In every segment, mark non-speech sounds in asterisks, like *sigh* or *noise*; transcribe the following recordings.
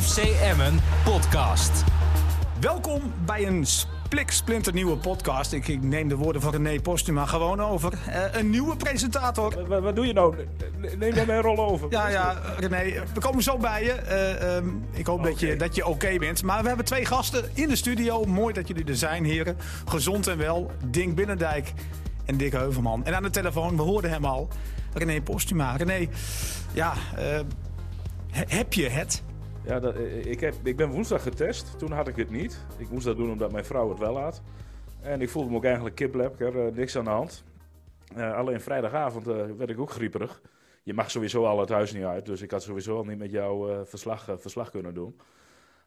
FC Emmen podcast. Welkom bij een spliksplinternieuwe podcast. Ik, ik neem de woorden van René Postuma gewoon over. Eh, een nieuwe presentator. Wat, wat doe je nou? Neem jij mijn rol over? Ja, ja, René, we komen zo bij je. Eh, ehm, ik hoop dat je, dat je oké bent. Maar we hebben twee gasten in de studio. Mooi dat jullie er zijn, heren. Gezond en wel. Dink Binnendijk en Dick Heuvelman. En aan de telefoon, we hoorden hem al. René Postuma. René, ja, eh, he- heb je het? Ja, dat, eh, ik, heb, ik ben woensdag getest. Toen had ik het niet. Ik moest dat doen omdat mijn vrouw het wel had. En ik voelde me ook eigenlijk kiplepker. eh, niks aan de hand. Eh, alleen vrijdagavond eh, werd ik ook grieperig. Je mag sowieso al het huis niet uit. Dus ik had sowieso al niet met jou eh, verslag, eh, verslag kunnen doen.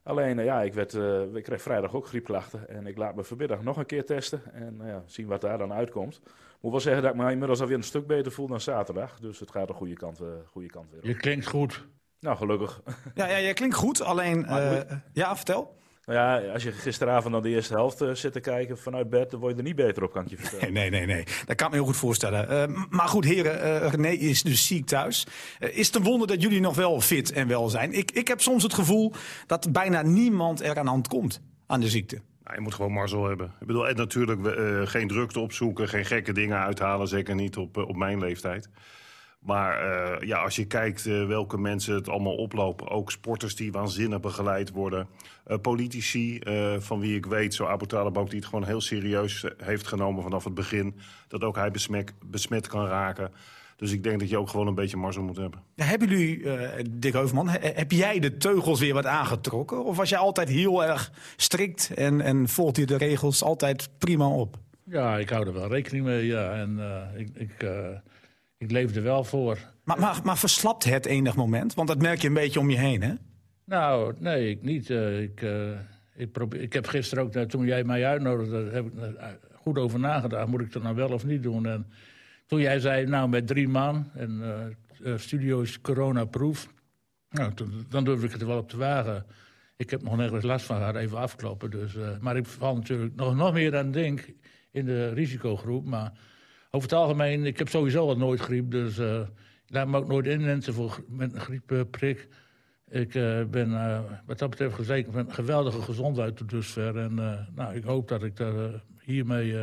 Alleen, eh, ja, ik, werd, eh, ik kreeg vrijdag ook griepklachten. En ik laat me vanmiddag nog een keer testen. En ja, zien wat daar dan uitkomt. Moet wel zeggen dat ik me inmiddels alweer een stuk beter voel dan zaterdag. Dus het gaat de goede kant, eh, goede kant weer op. Je klinkt goed. Nou, gelukkig. Ja, ja, jij klinkt goed, alleen... Eh, ja, vertel. Nou ja, als je gisteravond naar de eerste helft eh, zit te kijken vanuit bed, dan word je er niet beter op, kan ik je *laughs* vertellen. Nee, nee, nee. Dat kan ik me heel goed voorstellen. Eh, maar goed, heren, eh, René is dus ziek thuis. Eh, is het een wonder dat jullie nog wel fit en wel zijn? Ik, ik heb soms het gevoel dat bijna niemand er aan hand komt aan de ziekte. Nou, je moet gewoon mazzel hebben. Ik bedoel, en natuurlijk eh, geen drukte opzoeken, geen gekke dingen uithalen. Zeker niet op, op mijn leeftijd. Maar eh, ja, als je kijkt eh, welke mensen het allemaal oplopen... ook sporters die waanzinnig begeleid worden... eh, politici, eh, van wie ik weet, zo Abu Talib ook... die het gewoon heel serieus heeft genomen vanaf het begin... dat ook hij besmet, besmet kan raken. Dus ik denk dat je ook gewoon een beetje mazzel moet hebben. Ja, hebben jullie, eh Dick Heuvelman, he- heb jij de teugels weer wat aangetrokken? Of was jij altijd heel erg strikt en, en volgt je de regels altijd prima op? Ja, ik hou er wel rekening mee. Ja. En eh, ik, ik, eh, ik leef er wel voor. Maar, maar, maar verslapt het enig moment? Want dat merk je een beetje om je heen, hè? Nou, nee, ik niet. Eh, ik, eh, ik, probeer, ik heb gisteren ook, eh, toen jij mij uitnodigde, heb ik er goed over nagedacht. Moet ik dat nou wel of niet doen? En toen jij zei, nou, met drie man en eh, eh, studio is corona-proof. Nou, toen- dan durf ik het er wel op te wagen. Ik heb nog nergens last van gehad, even afkloppen. Dus, eh, maar ik val natuurlijk nog, nog meer dan Dink in de risicogroep. Maar over het algemeen, ik heb sowieso al nooit griep. Dus eh, ik laat me ook nooit inenten voor, met een griepprik. Ik eh, ben eh, wat dat betreft gezekerd met een geweldige gezondheid tot dusver. En nou, ik hoop dat ik daar hiermee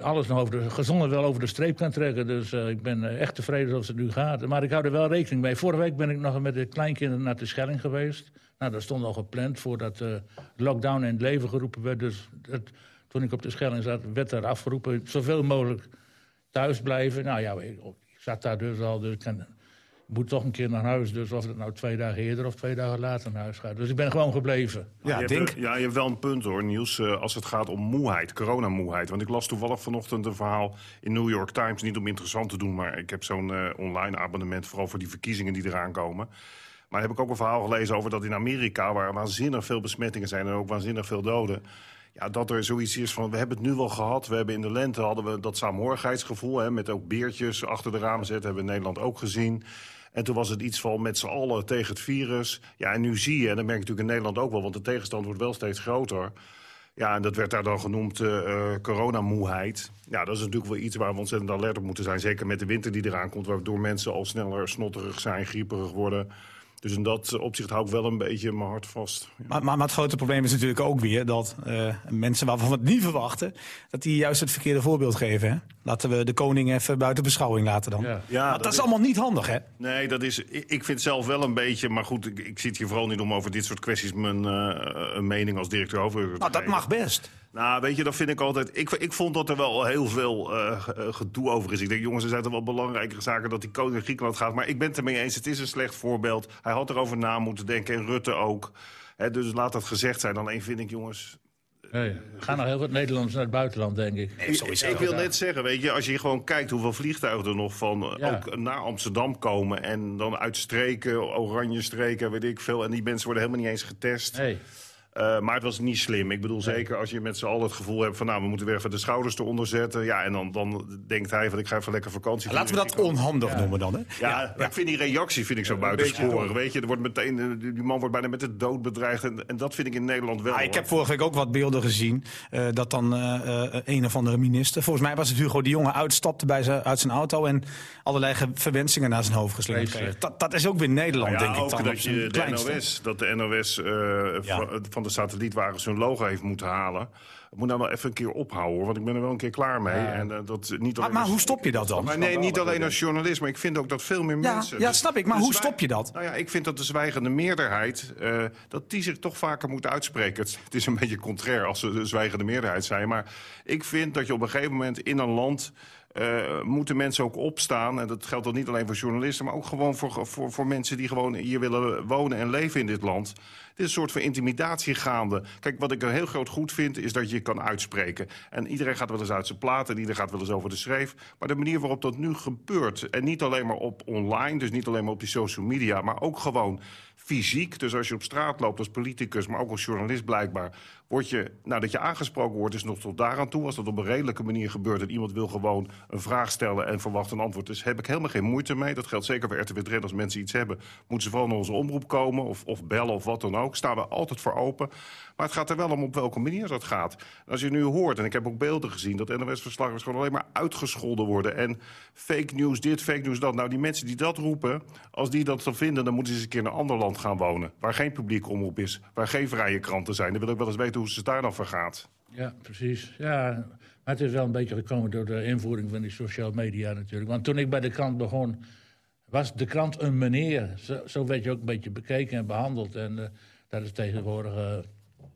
alles nog over de gezonde wel over de streep kan trekken. Dus ik ben echt tevreden zoals het nu gaat. Maar ik hou er wel rekening mee. Vorige week ben ik nog met de kleinkinderen naar de Schelling geweest. Nou, dat stond al gepland voordat de lockdown in het leven geroepen werd. Dus het, toen ik op de Schelling zat, werd er afgeroepen... zoveel mogelijk thuis blijven. Nou ja, ik, ik zat daar dus al, dus ik kan, moet toch een keer naar huis. Dus of het nou twee dagen eerder of twee dagen later naar huis gaat. Dus ik ben gewoon gebleven. Ja, je hebt, ja, je hebt wel een punt hoor, Niels, eh, als het gaat om moeheid, coronamoeheid. Want ik las toevallig vanochtend een verhaal in New York Times. Niet om interessant te doen, maar ik heb zo'n eh, online abonnement... vooral voor die verkiezingen die eraan komen. Maar heb ik ook een verhaal gelezen over dat in Amerika... waar waanzinnig veel besmettingen zijn en ook waanzinnig veel doden... Ja, dat er zoiets is van, we hebben het nu wel gehad. We hebben in de lente hadden we dat saamhorigheidsgevoel... Hè, met ook beertjes achter de ramen zetten, hebben we in Nederland ook gezien... En toen was het iets van met z'n allen tegen het virus. Ja, en nu zie je, en dat merk je natuurlijk in Nederland ook wel... want de tegenstand wordt wel steeds groter. Ja, en dat werd daar dan genoemd eh eh, coronamoeheid. Ja, dat is natuurlijk wel iets waar we ontzettend alert op moeten zijn. Zeker met de winter die eraan komt... waardoor mensen al sneller snotterig zijn, grieperig worden... Dus in dat opzicht hou ik wel een beetje mijn hart vast. Ja. Maar, maar, maar het grote probleem is natuurlijk ook weer dat eh, mensen waarvan we het niet verwachten, dat die juist het verkeerde voorbeeld geven. Hè? Laten we de koning even buiten beschouwing laten dan. Ja. Ja, Maar dat, is allemaal niet handig, hè? Nee, dat is, ik ik vind zelf wel een beetje... maar goed, ik, ik zit hier vooral niet om over dit soort kwesties... mijn eh, een mening als directeur over Nou, dat mag best. Nou, weet je, dat vind ik altijd... Ik, ik vond dat er wel heel veel eh, eh, gedoe over is. Ik denk, jongens, er zijn toch wel belangrijkere zaken... dat die koning naar Griekenland gaat. Maar ik ben het ermee eens, het is een slecht voorbeeld. Hij had erover na moeten denken, en Rutte ook. Hè, dus laat dat gezegd zijn. Alleen vind ik, jongens... Nee, gaan nog heel wat Nederlanders naar het buitenland, denk ik. Ik, ik wil net zeggen, weet je, als je gewoon kijkt hoeveel vliegtuigen er nog van eh, Ja. ook naar Amsterdam komen en dan uit streken, oranje streken, weet ik veel, en die mensen worden helemaal niet eens getest. Nee. Uh, maar het was niet slim. Ik bedoel, zeker als je met z'n allen het gevoel hebt van... nou, we moeten weer even de schouders eronder zetten. Ja, en dan, dan denkt hij van, ik ga even lekker vakantie. Laten we dat onhandig noemen dan, hè? Ja, ja, ik vind die reactie vind ik zo buitensporig. Weet je, er wordt meteen, die man wordt bijna met de dood bedreigd. En, en dat vind ik in Nederland wel. Ah, ik heb vorige week ook wat beelden gezien. Uh, dat dan uh, een of andere minister, volgens mij was het Hugo de Jonge... uitstapte bij zijn, uit zijn auto en allerlei verwensingen naar zijn hoofd geslingerd kreeg. Dat, dat is ook weer Nederland, nou denk ik dan. dat je de NOS, dat de NOS van, van de satellietwagens hun logo heeft moeten halen. Ik moet nou wel even een keer ophouden, hoor, want ik ben er wel een keer klaar mee. En, uh, dat, niet maar, maar hoe stop je dat dan? Maar nee, niet alleen als journalist, maar ik vind ook dat veel meer ja, mensen... Ja, snap ik, maar hoe stop je dat? Nou ja, ik vind dat de zwijgende meerderheid, uh, dat die zich toch vaker moet uitspreken. Het, het is een beetje contrair als ze de zwijgende meerderheid zijn. Maar ik vind dat je op een gegeven moment in een land... Uh, moeten mensen ook opstaan. En dat geldt dan niet alleen voor journalisten... maar ook gewoon voor, voor, voor mensen die gewoon hier willen wonen en leven in dit land. Dit is een soort van intimidatie gaande. Kijk, wat ik een heel groot goed vind, is dat je kan uitspreken. En iedereen gaat wel eens uit zijn plaat en iedereen gaat wel eens over de schreef. Maar de manier waarop dat nu gebeurt... en niet alleen maar op online, dus niet alleen maar op die social media... maar ook gewoon fysiek. Dus als je op straat loopt als politicus, maar ook als journalist blijkbaar... word je, nou, dat je aangesproken wordt, is nog tot daaraan toe. Als dat op een redelijke manier gebeurt en iemand wil gewoon een vraag stellen... en verwacht een antwoord, dus heb ik helemaal geen moeite mee. Dat geldt zeker voor RTW Drenthe. Als mensen iets hebben, moeten ze vooral naar onze omroep komen... of, of bellen of wat dan ook. Staan we altijd voor open. Maar het gaat er wel om op welke manier dat gaat. als je nu hoort, en ik heb ook beelden gezien... dat NOS-verslaggevers gewoon alleen maar uitgescholden worden. En fake news dit, fake news dat. Nou, die mensen die dat roepen, als die dat dan vinden... dan moeten ze eens een keer naar een ander land gaan wonen. Waar geen publiek omroep is, waar geen vrije kranten zijn. Dan wil ik wel eens weten hoe ze daar dan vergaat. Ja, precies. Ja, maar het is wel een beetje gekomen door de invoering van die sociale media natuurlijk. Want toen ik bij de krant begon, was de krant een meneer. Zo, zo werd je ook een beetje bekeken en behandeld. En uh, dat is tegenwoordig...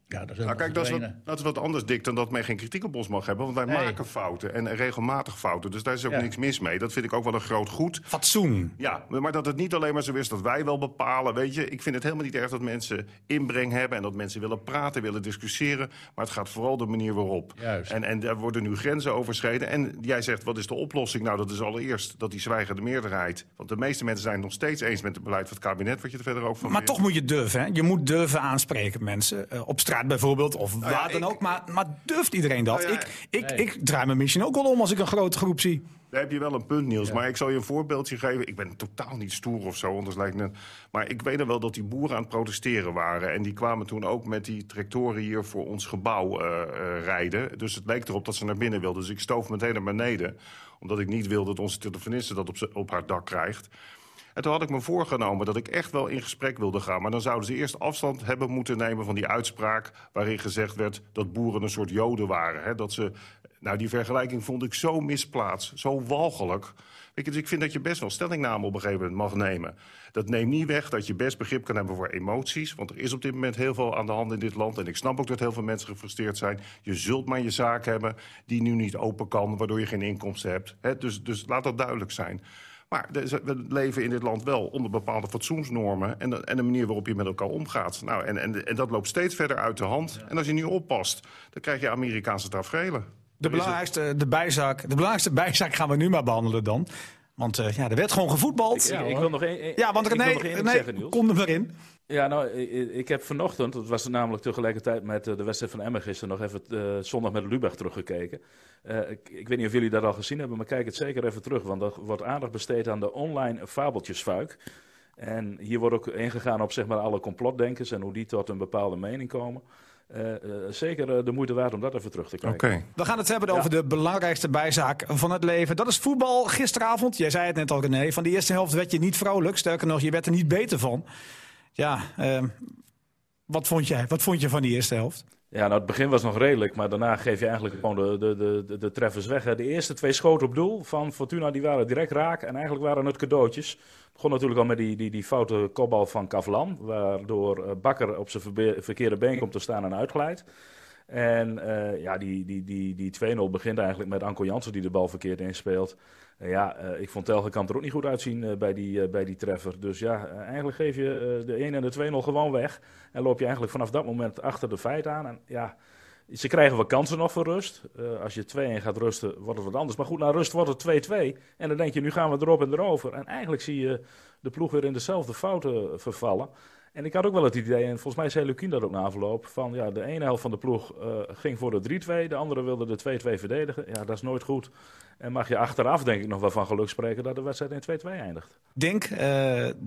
Ja, dat is nou, kijk, dat is, wat, dat is wat anders, dik dan dat men geen kritiek op ons mag hebben. Want wij maken fouten en regelmatig fouten. Dus daar is ook niks mis mee. Dat vind ik ook wel een groot goed. Fatsoen. Ja, maar dat het niet alleen maar zo is dat wij wel bepalen. Weet je, ik vind het helemaal niet erg dat mensen inbreng hebben... en dat mensen willen praten, willen discussiëren. Maar het gaat vooral de manier waarop. Juist. En, en er worden nu grenzen overschreden. En jij zegt, wat is de oplossing? Nou, dat is allereerst dat die zwijgende meerderheid... want de meeste mensen zijn het nog steeds eens met het beleid van het kabinet... wat je er verder ook van Maar toch moet je durven, hè? Je moet durven aanspreken, mensen. Uh, op straat bijvoorbeeld, of nou waar dan ook. Maar, maar durft iedereen dat? Nou ik, ik, ik draai me misschien ook wel om als ik een grote groep zie. Daar heb je wel een punt, Niels. Maar ik zal je een voorbeeldje geven. Ik ben totaal niet stoer of zo, anders lijkt het... Maar ik weet wel dat die boeren aan het protesteren waren. En die kwamen toen ook met die tractoren hier voor ons gebouw uh, uh, rijden. Dus het leek erop dat ze naar binnen wilden. Dus ik stoof meteen naar beneden. Omdat ik niet wil dat onze telefoniste dat op, op haar dak krijgt. En toen had ik me voorgenomen dat ik echt wel in gesprek wilde gaan. Maar dan zouden ze eerst afstand hebben moeten nemen van die uitspraak... waarin gezegd werd dat boeren een soort joden waren. Hè? Dat ze, nou, die vergelijking vond ik zo misplaatst, zo walgelijk... Dus ik vind dat je best wel stellingname op een gegeven moment mag nemen. Dat neemt niet weg dat je best begrip kan hebben voor emoties. Want er is op dit moment heel veel aan de hand in dit land. En ik snap ook dat heel veel mensen gefrustreerd zijn. Je zult maar je zaak hebben die nu niet open kan... waardoor je geen inkomsten hebt. He, dus, dus laat dat duidelijk zijn. Maar we leven in dit land wel onder bepaalde fatsoensnormen... en de, en de manier waarop je met elkaar omgaat. Nou, en, en, en dat loopt steeds verder uit de hand. En als je niet oppast, dan krijg je Amerikaanse tafereelen. De belangrijkste, de, bijzaak, de belangrijkste bijzaak gaan we nu maar behandelen dan. Want uh, ja, er werd gewoon gevoetbald. Ik, ik, ik wil nog één ja, want René, zeggen, Niels. kom er maar in. Ja, nou, ik, ik, heb vanochtend, het was namelijk tegelijkertijd met uh, de wedstrijd van Emmen gisteren, nog even uh, zondag met Lubach teruggekeken. Uh, ik, ik, weet niet of jullie dat al gezien hebben, maar kijk het zeker even terug, want er wordt aandacht besteed aan de online fabeltjesfuik. En hier wordt ook ingegaan op zeg maar, alle complotdenkers en hoe die tot een bepaalde mening komen. Uh, uh, zeker de moeite waard om dat even terug te kijken. Okay. We gaan het hebben over de belangrijkste bijzaak van het leven. Dat is voetbal gisteravond. Jij zei het net al, René. Van de eerste helft werd je niet vrolijk. Sterker nog, je werd er niet beter van. Ja, ehm, wat, vond jij? wat vond je van die eerste helft? Ja, nou het begin was nog redelijk, maar daarna geef je eigenlijk gewoon de, de, de, de treffers weg. De eerste twee schoten op doel van Fortuna die waren direct raak en eigenlijk waren het cadeautjes. Begon natuurlijk al met die, die, die foute kopbal van Kavlan, waardoor Bakker op zijn verkeerde been komt te staan en uitglijdt. En uh, ja, die, die, die, die 2-0 begint eigenlijk met Anko Jansen die de bal verkeerd inspeelt. Uh, ja, uh, ik vond Telgekamp er ook niet goed uitzien bij, die, bij die treffer. Dus ja, eigenlijk geef je de 1 en de 2-0 gewoon weg. En loop je eigenlijk vanaf dat moment achter de feit aan. En ja, ze krijgen wel kansen nog voor rust. als je 2-1 gaat rusten, wordt het wat anders. Maar goed, na rust wordt het 2-2. En dan denk je, nu gaan we erop en erover. En eigenlijk zie je de ploeg weer in dezelfde fouten vervallen. En ik had ook wel het idee, en volgens mij zei Lukien dat ook na afloop, van ja, de ene helft van de ploeg uh, ging voor de 3-2, de andere wilde de 2-2 verdedigen. Ja, dat is nooit goed. En mag je achteraf denk ik nog wel van geluk spreken dat de wedstrijd in 2-2 eindigt. Denk, uh,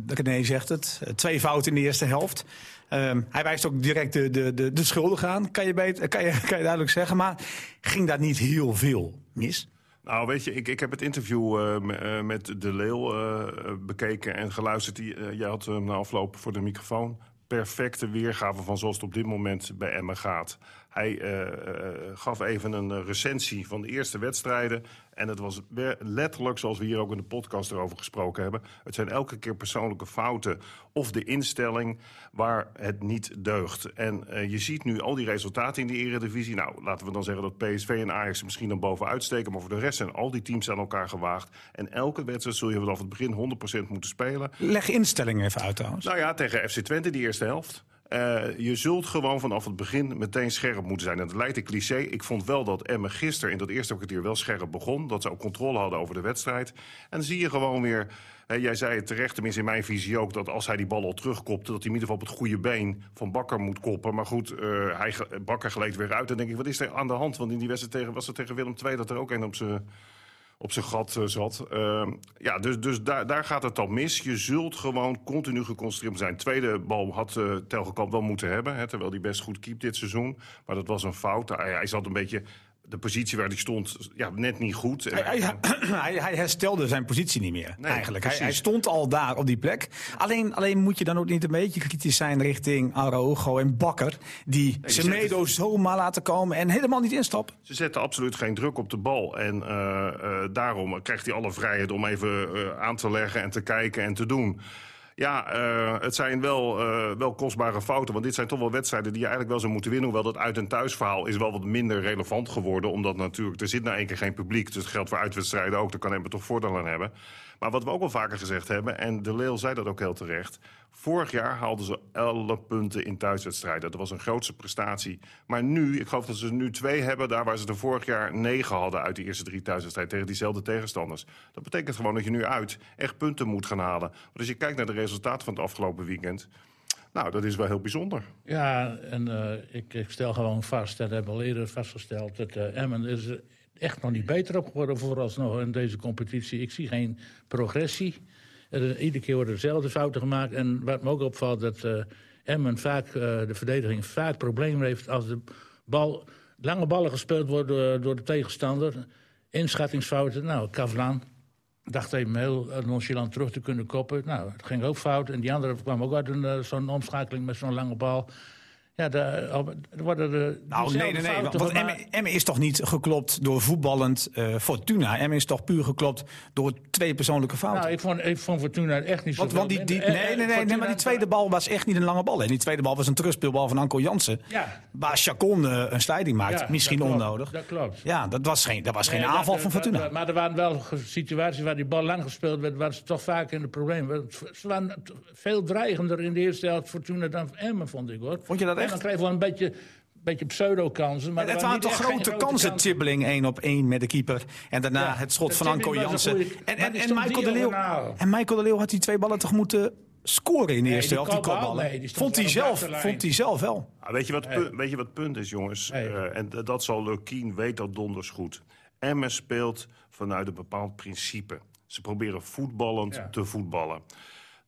René zegt het, twee fouten in de eerste helft. Uh, hij wijst ook direct de, de, de, de aan, kan je, beter, kan, je, kan je duidelijk zeggen. Maar ging daar niet heel veel mis? Nou, weet je, ik, ik heb het interview uh, met De Leeuw uh, bekeken en geluisterd. jij had hem na afloop voor de microfoon. Perfecte weergave van zoals het op dit moment bij Emma gaat. Hij uh, gaf even een recensie van de eerste wedstrijden. En het was letterlijk, zoals we hier ook in de podcast erover gesproken hebben... het zijn elke keer persoonlijke fouten of de instelling waar het niet deugt. En je ziet nu al die resultaten in de eredivisie. Nou, laten we dan zeggen dat PSV en Ajax misschien dan bovenuit steken... maar voor de rest zijn al die teams aan elkaar gewaagd. En elke wedstrijd zul je vanaf het begin 100% moeten spelen. Leg instellingen even uit trouwens. Nou ja, tegen FC Twente die eerste helft. Uh, je zult gewoon vanaf het begin meteen scherp moeten zijn. En dat lijkt een cliché. Ik vond wel dat Emmen gisteren in dat eerste kwartier wel scherp begon. Dat ze ook controle hadden over de wedstrijd. En dan zie je gewoon weer... Jij zei het terecht, tenminste in mijn visie ook... dat als hij die bal al terugkopte... dat hij in ieder geval op het goede been van Bakker moet koppen. Maar goed, uh, hij, Bakker geleed weer uit. En dan denk ik, wat is er aan de hand? Want in die wedstrijd tegen, was het tegen Willem II... dat er ook een op zijn op zijn gat uh, zat. Uh, ja, dus, dus daar, daar gaat het dan mis. Je zult gewoon continu geconcentreerd zijn. Tweede bal had uh, Telgekamp wel moeten hebben. Hè, terwijl hij best goed keept dit seizoen. Maar dat was een fout. Hij, hij zat een beetje de positie waar hij stond ja, net niet goed. Hij, hij, *clears throat* hij, hij herstelde zijn positie niet meer, nee, eigenlijk. Hij, hij, stond al daar op die plek. Alleen, alleen moet je dan ook niet een beetje kritisch zijn richting Araujo en Bakker... die nee, Semedo het... zomaar laten komen en helemaal niet instappen. Ze zetten absoluut geen druk op de bal. En uh, uh, daarom krijgt hij alle vrijheid om even uh, aan te leggen en te kijken en te doen... Ja, uh, het zijn wel, uh, wel kostbare fouten. Want dit zijn toch wel wedstrijden die je eigenlijk wel zou moeten winnen. Hoewel dat uit- en thuisverhaal is wel wat minder relevant geworden. Omdat natuurlijk, er zit nou één keer geen publiek. Dus dat geldt voor uitwedstrijden ook. Daar kan hebben toch voordeel aan hebben. Maar wat we ook wel vaker gezegd hebben, en De Leeuw zei dat ook heel terecht... vorig jaar haalden ze alle punten in thuiswedstrijden. Dat was een grootste prestatie. Maar nu, ik geloof dat ze nu twee hebben... daar waar ze er vorig jaar negen hadden uit die eerste drie thuiswedstrijden... tegen diezelfde tegenstanders. Dat betekent gewoon dat je nu uit echt punten moet gaan halen. Want als je kijkt naar de resultaten van het afgelopen weekend... Nou, dat is wel heel bijzonder. Ja, en uh, ik, ik, stel gewoon vast, dat hebben we al eerder vastgesteld... dat uh, Emmen is echt nog niet beter op geworden vooralsnog in deze competitie. Ik zie geen progressie. Er, iedere keer worden dezelfde fouten gemaakt. En wat me ook opvalt, dat uh, Emmen vaak, uh, de verdediging vaak problemen heeft... als de bal, lange ballen gespeeld worden door, door de tegenstander. Inschattingsfouten. Nou, Kavlan dacht even heel nonchalant terug te kunnen koppen. Nou, het ging ook fout. En die andere kwam ook uit een, zo'n omschakeling met zo'n lange bal... Ja, er worden de. Nou, nee, nee, nee. Want Emme is toch niet geklopt door voetballend uh, Fortuna? Emme is toch puur geklopt door twee persoonlijke fouten? Nou, ik vond, ik vond Fortuna echt niet zo. Want, want die, die, nee, nee, nee, nee, maar die tweede bal was echt niet een lange bal. Hè. Die tweede bal was een terugspeelbal van Anko Jansen. Ja. Waar Chacon uh, een slijding maakt. Ja, Misschien dat klopt, onnodig. Dat klopt. Ja, dat was geen, dat was nee, geen aanval dat, van Fortuna. Dat, maar er waren wel situaties waar die bal lang gespeeld werd. waar ze toch vaak in de problemen. Ze waren veel dreigender in de eerste helft Fortuna dan Emmen, vond ik hoor. Vond je dat echt? En dan kreeg je wel een beetje beetje pseudo-kansen. Maar het waren toch grote kansen, Tibbeling 1 op 1 met de keeper. En daarna ja, het schot van Anko Jansen. Goeie, en, en, en, Michael de Leeuw, en Michael de Leeuw had die twee ballen toch moeten scoren in de eerste helft, die kopballen. Vond, hij zelf, vond hij zelf wel. Ah, weet, je wat, hey. weet je wat het punt is, jongens? Hey. Uh, en dat zal Lukien, weet dat donders goed. Emmen speelt vanuit een bepaald principe. Ze proberen voetballend ja. te voetballen.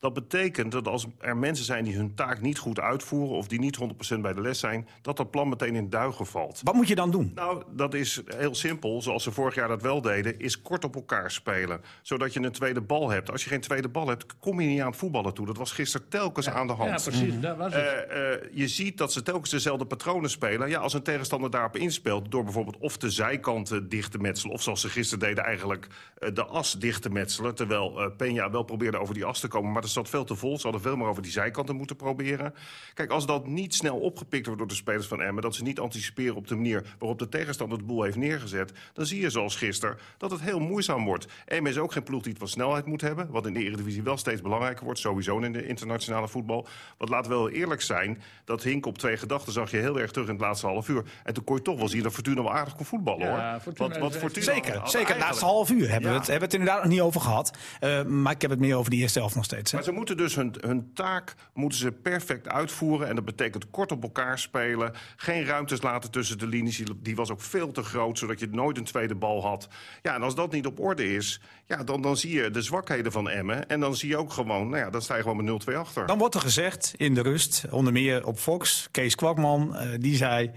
Dat betekent dat als er mensen zijn die hun taak niet goed uitvoeren... of die niet 100% bij de les zijn, dat dat plan meteen in duigen valt. Wat moet je dan doen? Nou, dat is heel simpel. Zoals ze vorig jaar dat wel deden, is kort op elkaar spelen. Zodat je een tweede bal hebt. Als je geen tweede bal hebt, kom je niet aan het voetballen toe. Dat was gisteren telkens ja, aan de hand. Ja, precies. Mm. Dat was het. Uh, uh, je ziet dat ze telkens dezelfde patronen spelen. Ja, als een tegenstander daarop inspeelt... door bijvoorbeeld of de zijkanten dicht te metselen... of zoals ze gisteren deden eigenlijk uh, de as dicht te metselen... terwijl Peña wel probeerde over die as te komen... maar zat veel te vol hadden veel meer over die zijkanten moeten proberen. Kijk, als dat niet snel opgepikt wordt door de spelers van Emmen... dat ze niet anticiperen op de manier waarop de tegenstander de boel heeft neergezet... dan zie je zoals gisteren dat het heel moeizaam wordt. Emmen is ook geen ploeg die het van snelheid moet hebben... wat in de Eredivisie wel steeds belangrijker wordt. Sowieso in de internationale voetbal. Want laten we wel eerlijk zijn, dat hink op twee gedachten... zag je heel erg terug in het laatste half uur. En toen kon je toch wel zien dat Fortuna wel aardig kon voetballen, ja, hoor. Fortuna, wat, wat Fortuna zeker, zeker. Het laatste half uur hebben, ja. we het, hebben we het inderdaad nog niet over gehad. Uh, maar ik heb het meer over die eerste helft nog steeds. Hè? Maar ze moeten dus hun, hun taak moeten ze perfect uitvoeren. En dat betekent kort op elkaar spelen. Geen ruimtes laten tussen de linies. Die- was ook veel te groot, zodat je nooit een tweede bal had. Ja, en als dat niet op orde is, ja, dan, dan zie je de zwakheden van Emmen. En dan zie je ook gewoon, nou ja, dan sta je gewoon met 0-2 achter. Dan wordt er gezegd in de rust, onder meer op Fox, Kees Kwakman, eh, die zei...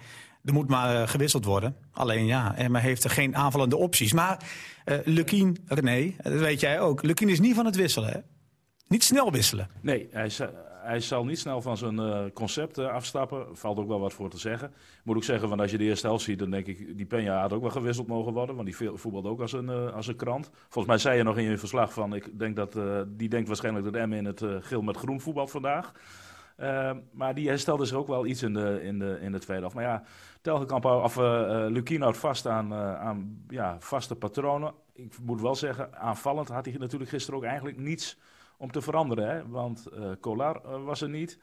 Er moet maar eh, gewisseld worden. Alleen ja, Emma heeft er geen aanvallende opties. Maar eh Lukien, René, dat weet jij ook. Lukien is niet van het wisselen, hè? Niet snel wisselen. Nee, hij, hij zal niet snel van zijn eh, concept eh, afstappen. Valt ook wel wat voor te zeggen. Moet ook zeggen, van als je de eerste helft ziet, dan denk ik... die Peña had ook wel gewisseld mogen worden. Want die voetbalde ook als een, eh, als een krant. Volgens mij zei je nog in je verslag van... Ik denk dat, die denkt waarschijnlijk dat Emmen in het geel met groen voetbal vandaag. Eh, maar die herstelde zich ook wel iets in de, in de, in de tweede helft. Maar ja, Telgekamp of Lukien houdt vast aan, aan ja, vaste patronen. Ik moet wel zeggen, aanvallend had hij natuurlijk gisteren ook eigenlijk niets om te veranderen. Hè? Want eh Kolar eh, was er niet.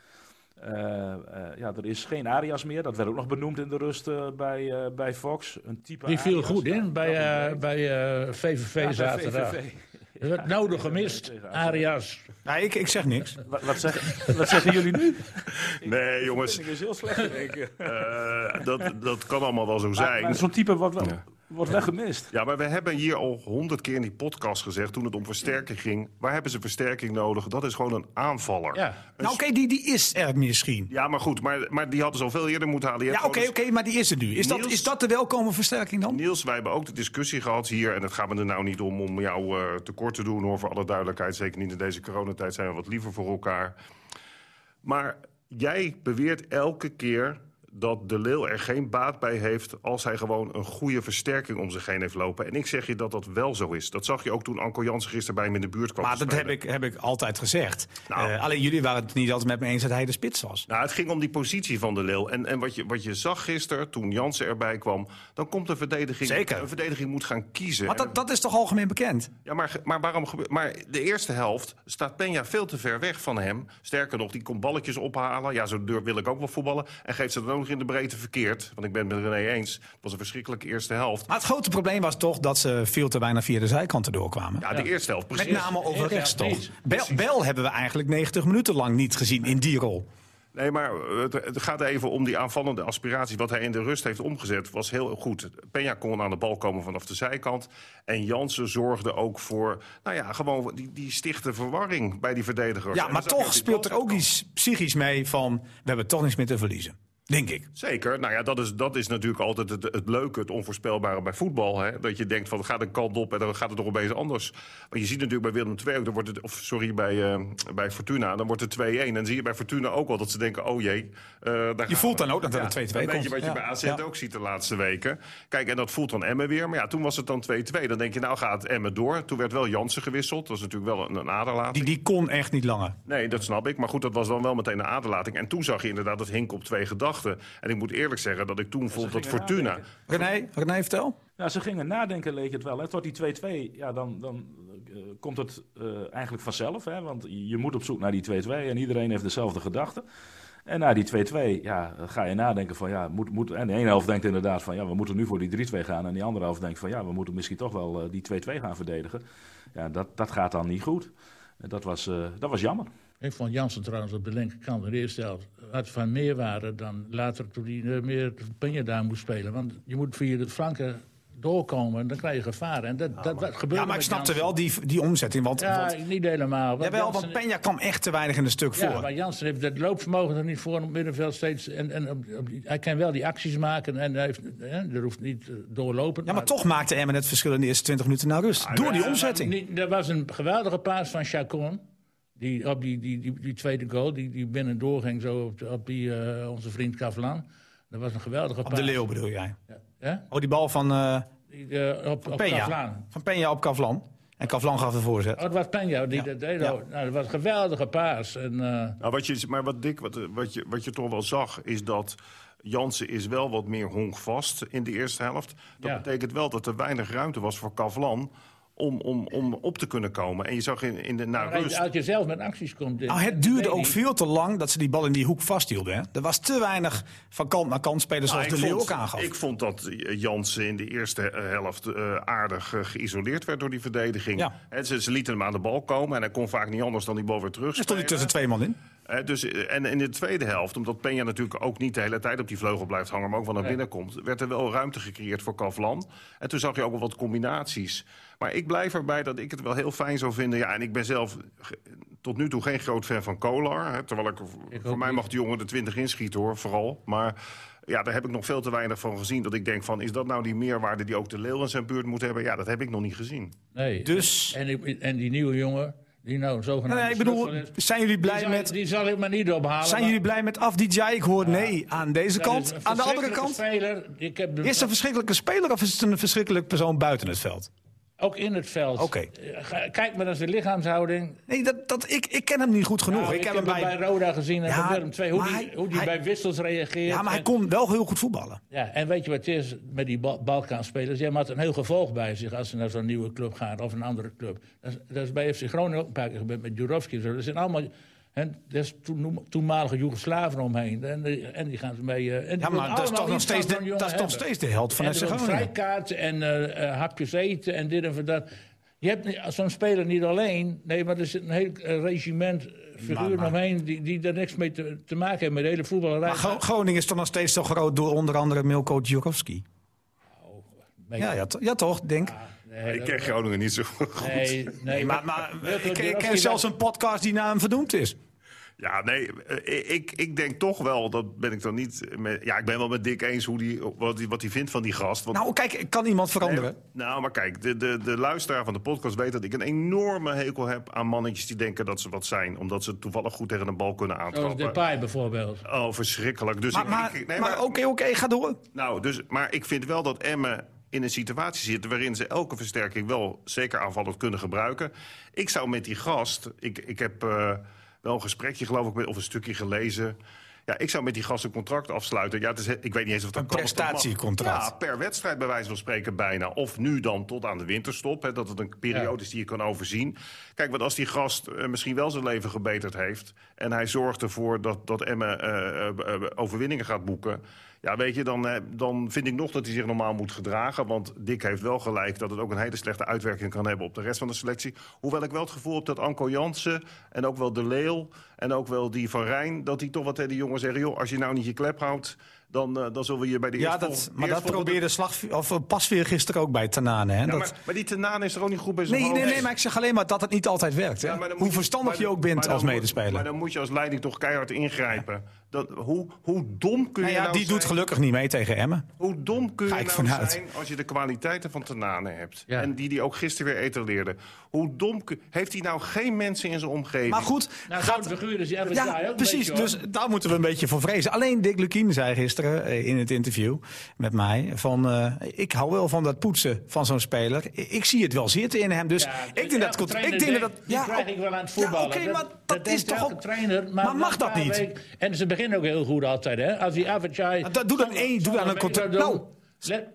Eh, eh, ja, er is geen Arias meer. Dat werd ook nog benoemd in de rust bij, eh, bij Fox. Een type Die viel Arias. goed in Nou, bij, eh, bij eh, VVV Ja, zaterdag. VVV. Er werd nodig gemist, Arias. Nee, ik, ik zeg niks. Wat, wat, zeg- wat zeggen jullie nu? *laughs* Nee, jongens, Dat is heel slecht, denk ik. eh, dat, dat kan allemaal wel zo Maar, zijn. zo'n type wordt, wel, Ja. Wordt wel gemist. Ja, maar we hebben hier al honderd keer in die podcast gezegd... toen het om versterking ging. Waar hebben ze versterking nodig? Dat is gewoon een aanvaller. Ja. Een Nou, oké, die, die is er misschien. Ja, maar goed, maar, maar die hadden ze al veel eerder moeten halen. Ja, oké, oké, maar die is er nu. Is dat, is dat de welkome versterking dan? Niels, wij hebben ook de discussie gehad hier. En het gaat me er nou niet om om jou eh, tekort te doen, hoor, voor alle duidelijkheid. Zeker niet in deze coronatijd zijn we wat liever voor elkaar. Maar jij beweert elke keer dat de Leeuw er geen baat bij heeft... als hij gewoon een goede versterking om zich heen heeft lopen. En ik zeg je dat dat wel zo is. Dat zag je ook toen Anko Jansen gisteren bij hem in de buurt kwam Maar dat heb ik, heb ik altijd gezegd. Nou. Eh, alleen jullie waren het niet altijd met me eens dat hij de spits was. Nou, het ging om die positie van de Leeuw. En, en wat, je, wat je zag gisteren, toen Jansen erbij kwam... dan komt een verdediging... Zeker. Een verdediging moet gaan kiezen. Maar dat, dat is toch algemeen bekend? Ja, maar, maar waarom. Maar de eerste helft staat Peña veel te ver weg van hem. Sterker nog, die komt balletjes ophalen. Ja, zo deur wil ik ook wel voetballen. En geeft ze dan ook nog in de breedte verkeerd. Want ik ben het met René eens. Het was een verschrikkelijke eerste helft. Maar het grote probleem was toch dat ze veel te weinig via de zijkanten doorkwamen. Ja, de eerste helft, precies. Met name over Ja, rechts toch? Bel, Bel hebben we eigenlijk 90 minuten lang niet gezien in die rol. Nee, maar het, gaat even om die aanvallende aspiratie. Wat hij in de rust heeft omgezet was heel goed. Peña kon aan de bal komen vanaf de zijkant. En Jansen zorgde ook voor, nou ja, gewoon die, die stichte verwarring bij die verdedigers. Ja, maar toch speelt er ook iets psychisch mee van... we hebben toch niks meer te verliezen. Denk ik. Zeker. Nou ja, dat is, dat is natuurlijk altijd het, het leuke, het onvoorspelbare bij voetbal. Hè? Dat je denkt van, het gaat een kant op en dan gaat het toch opeens anders. Want je ziet natuurlijk bij Willem II, ook, dan wordt het, of sorry, bij, eh, bij Fortuna, dan wordt het 2-1. En dan zie je bij Fortuna ook wel dat ze denken, oh jee. eh, daar gaan voelt we. dan ook dat er een 2-2 Een beetje komt. wat je Ja. bij AZ Ja. ook ziet de laatste weken. Kijk, en dat voelt dan Emmen weer. Maar ja, toen was het dan 2-2. Dan denk je, nou gaat Emmen door. Toen werd wel Jansen gewisseld. Dat is natuurlijk wel een, een aderlating. Die, die kon echt niet langer. Nee, dat snap ik. Maar goed, dat was dan wel meteen een aderlating. En toen zag je inderdaad het hink op twee gedachten. En ik moet eerlijk zeggen dat ik toen vond dat Fortuna... nadenken. René, René vertel. Ja, ze gingen nadenken, leek het wel. Hè. Tot die 2-2, ja, dan, dan eh, komt het eh, eigenlijk vanzelf. Hè, want je moet op zoek naar die 2-2 en iedereen heeft dezelfde gedachten. En na die 2-2 ja, ga je nadenken van ja, moet, moet, en de ene helft denkt inderdaad van ja, we moeten nu voor die 3-2 gaan. En die andere helft denkt van ja, we moeten misschien toch wel eh, die 2-2 gaan verdedigen. Ja, dat, dat gaat dan niet goed. En dat was, eh, dat was jammer. Ik vond Jansen trouwens op de linkerkant in de eerste helft wat van meerwaarde dan later toen hij eh, meer Penja daar moest spelen. Want je moet via de flanken doorkomen en dan krijg je gevaar. En dat, dat, dat gebeurde Ja, maar ik snapte wel die, die omzetting. Want, Ja, want, niet helemaal. Want jawel, want Peña kwam echt te weinig in een stuk Ja, voor. maar Jansen heeft het loopvermogen er niet voor op het middenveld steeds. En, en op- hij kan wel die acties maken en hij heeft, hè, er hoeft niet eh, doorlopend. Ja, maar toch maakte Emmen het verschil in de eerste 20 minuten naar rust. Door die omzetting. Niet- Er was een geweldige paas van Chacon. Die, op die, die, die, die tweede goal, die, die binnendoor ging zo op, op die, eh, onze vriend Kavlan. Dat was een geweldige Op paas. de Leeuw bedoel jij. Ja? Oh, die bal van, eh Die, eh, op, op Peña. Kavlan. Van Peña op Kavlan. En Kavlan gaf de voorzet. Oh, het was Peña die dat deed. Ja. Nou, dat was een geweldige paas. En, eh, Nou, wat je, maar wat Dick, wat, wat, je, wat je toch wel zag, is dat Jansen is wel wat meer honkvast in de eerste helft. Dat Ja. betekent wel dat er weinig ruimte was voor Kavlan om, om, om op te kunnen komen. En je zag in, in de na Maar rust... Als je zelf met acties komt... Nou, het duurde ook veel te lang dat ze die bal in die hoek vasthielden. Hè? Er was te weinig van kant naar kant spelen zoals Nou, de ik Leeuw vond- ook aangaf. Ik vond dat eh, Jansen in de eerste eh, helft eh, aardig eh, geïsoleerd werd door die verdediging. Ja. Hè, ze, ze lieten hem aan de bal komen en hij kon vaak niet anders dan die bal weer terug. er stond hij tussen twee man in. Hè, dus, eh, en in de tweede helft, omdat Peña natuurlijk ook niet de hele tijd op die vleugel blijft hangen, maar ook wel naar binnen komt, werd er wel ruimte gecreëerd voor Kavlan. En toen zag je ook wel wat combinaties. Maar ik blijf erbij dat ik het wel heel fijn zou vinden. Ja, en ik ben zelf tot nu toe geen groot fan van Kolar. Hè, terwijl ik, voor mij niet. mag die jongen de 20 inschieten hoor, vooral. Maar ja, daar heb ik nog veel te weinig van gezien. Dat ik denk van, is dat nou die meerwaarde die ook de Leeuw in zijn buurt moet hebben? Ja, dat heb ik nog niet gezien. Nee. Dus- En, en die nieuwe jongen, die nou zogenaamd... Nee, ik bedoel, zijn jullie die blij zal- met... Die zal ik maar niet ophalen. Zijn maar- jullie blij met Afdijay? Ik hoor nee aan deze Dat kant. Aan de andere kant, Speler. Ik heb de- is het een verschrikkelijke speler of is het een verschrikkelijke persoon buiten het veld? Ook in het veld. Oké. Eh, Kijk maar naar zijn lichaamshouding. Nee, dat, dat, ik, ik ken hem niet goed genoeg. Nou, ik heb hem bij... bij Roda gezien en Ja, bij Willem II. Hoe maar die, hij- hoe die hij- bij wissels reageert. Ja, maar hij kon wel heel goed voetballen. Ja, en weet je wat het is met die Ba- Balkanspelers? Jij had een heel gevolg bij zich als ze naar zo'n nieuwe club gaan of een andere club. Dat is, dat is bij FC Groningen ook een paar keer gebeurd met Jurovski. Dat zijn allemaal. En er is toen, toenmalige Joegoslaven omheen. En, die- en die gaan ze mee. eh, en Ja, maar dat is toch nog steeds de, dat is toch hebben. steeds de held van FC Groningen. vrijkaart en eh, hapjes eten en dit en dat. Je hebt zo'n speler niet alleen. Nee, maar er zit een heel regiment figuren omheen die, die er niks mee te, te maken hebben met de hele voetballerij. Maar Gro- Groningen is toch nog steeds zo groot door onder andere Milko Djurovski. Ben- Ja, ja, ja, toch, denk. Nee, ik ken Groningen niet zo goed. Nee, nee, Maar, maar ik, ik ken zelfs een podcast die naar hem vernoemd is. Ja, nee, eh, ik, ik denk toch wel, dat ben ik dan niet... Met, ja, ik ben wel met Dick eens hoe die, wat hij wat hij vindt van die gast. Want, Nou, kijk, kan iemand veranderen? nou, maar kijk, de, de, de luisteraar van de podcast weet dat ik een enorme hekel heb aan mannetjes die denken dat ze wat zijn. Omdat ze toevallig goed tegen een bal kunnen Zoals aantrappen. Depay bijvoorbeeld. Oh, verschrikkelijk. Dus Maar, nee, oké, oké, ga door. Nou, dus, maar ik vind wel dat Emmen in een situatie zit waarin ze elke versterking wel zeker aanvallend kunnen gebruiken. Ik zou met die gast, ik, ik heb eh, wel een gesprekje geloof ik, met, of een stukje gelezen. Ja, ik zou met die gast een contract afsluiten. Ja, het is, ik weet niet eens of dat Een kan prestatiecontract. Ja, per wedstrijd bij wijze van spreken bijna. Of nu dan tot aan de winterstop. Hè, dat het een periode is die je kan overzien. Kijk, want als die gast eh, misschien wel zijn leven gebeterd heeft... en hij zorgt ervoor dat, dat eh, eh, overwinningen gaat boeken... Ja, weet je, dan, eh, dan vind ik nog dat hij zich normaal moet gedragen. Want Dick heeft wel gelijk dat het ook een hele slechte uitwerking kan hebben op de rest van de selectie. Hoewel ik wel het gevoel heb dat Anko Jansen en ook wel De Leeuw en ook wel die van Rijn... dat die toch wat tegen die jongen zeggen, joh, als je nou niet je klep houdt... dan, eh, dan zullen we je bij de Ja, eerste dat, maar dat probeerde slag, of, eh, Pasveer gisteren ook bij Tanane. Hè? Ja, dat, maar, maar die Tenaan is er ook niet goed bij zijn nee, nee, hoofd. nee, maar ik zeg alleen maar dat het niet altijd werkt. Hè? Ja, Hoe je- verstandig je dan- ook bent als medespeler. Maar dan moet je als leiding toch keihard ingrijpen. Dat, hoe, hoe dom kun je nou ja, nou die zijn? doet gelukkig niet mee tegen Emmen. Hoe dom kun je nou vanuit. zijn als je de kwaliteiten van Tenane hebt? Ja. En die die ook gisteren weer etaleerde. Hoe dom kun- heeft hij nou geen mensen in zijn omgeving? Maar goed, Nou, gaat, figuur is Evans ja, een precies. beetje, dus daar moeten we een beetje voor vrezen. Alleen Dick Lukien zei gisteren eh, in het interview met mij... van eh, ik hou wel van dat poetsen van zo'n speler. Ik zie het wel zitten in hem. Dus Ja, ik denk dat... Ik denk dat denkt, ja, krijg ik wel aan het voetballen. Ja, oké, maar dat, is toch ook... trainer. Maar, maar mag dat niet? en ze beginnen ook heel goed altijd, hè? Als die Avicii... Ja, dat- doe dan één, doe dan een contract. Nou,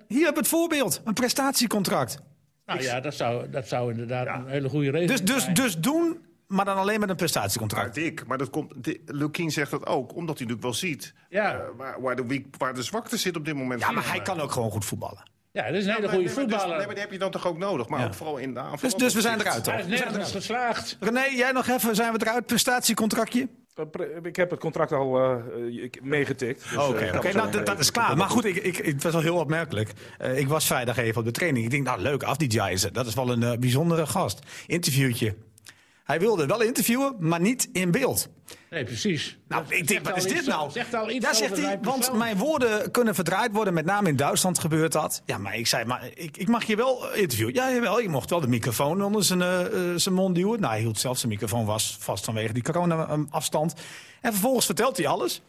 Hier heb je het voorbeeld. Een prestatiecontract. nou ja, dat zou, dat zou inderdaad een hele goede reden Dus, dus, zijn. dus doen, maar dan alleen met een Maar prestatiecontract. Dick, maar dat komt. Lukien zegt dat ook, omdat hij natuurlijk wel ziet. Ja. eh, waar, waar, de weak, waar de zwakte zit op dit moment. Ja, maar hij kan ook gewoon goed voetballen. Ja, dat is een hele Maar- goede nee, dus- voetballer. nee, maar die heb je dan toch ook nodig. Maar Ja. ook vooral in de aanval. Dus, dus we zijn eruit, toch? Hij is nergens geslaagd. René, jij nog even, zijn we eruit? Prestatiecontractje? Ik heb het contract al eh, ik- meegetikt. dus, Oké, eh, kan oké, zo nou, dat, dat is klaar. Maar goed, ik, ik, het was wel heel opmerkelijk. Eh, ik was vrijdag even op de training. Ik denk, nou leuk, Afdijay is het. Dat is wel een eh, bijzondere gast. Interviewtje. Hij wilde wel interviewen, maar niet in beeld. Nee, precies. Nou, Dat ik denk, wat is dit iets- nou? Zegt al iets over zegt hij, want mijn woorden kunnen verdraaid worden. Met name in Duitsland gebeurt dat. Ja, maar ik zei, maar ik, ik mag je wel interviewen. Ja, jawel, je mocht wel de microfoon onder zijn, eh, eh, zijn mond duwen. Nou, hij hield zelfs zijn microfoon was vast vanwege die corona-afstand. En vervolgens vertelt hij alles.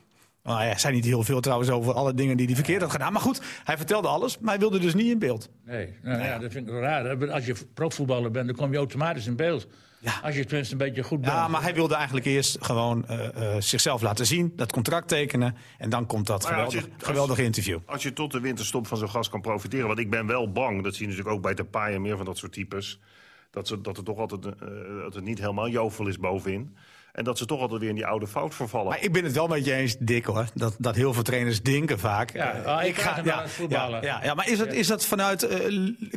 Nou ja, hij zei niet heel veel trouwens over alle dingen die hij verkeerd had gedaan. Maar goed, hij vertelde alles, maar hij wilde dus niet in beeld. Nee, nou, ja, dat vind ik wel raar. Als je profvoetballer bent, dan kom je automatisch in beeld. Ja. Als je tenminste een beetje goed bent. Ja, maar hij wilde eigenlijk eerst gewoon eh, eh, zichzelf laten zien, dat contract tekenen. En dan komt dat ja, als geweldig, je- als- geweldige interview. Als je tot de winterstop van zo'n gast kan profiteren. Want ik ben wel bang, dat zie je natuurlijk ook bij de paaien meer van dat soort types. Dat, ze, dat, er toch altijd, eh, dat het niet helemaal jovel is bovenin. En dat ze toch altijd weer in die oude fout vervallen. Maar ik ben het wel met je eens, Dick, hoor. Dat, dat heel veel trainers denken vaak. Ja, oh, ik ga het voetballen. Ja, ja, ja, maar is dat, is dat vanuit...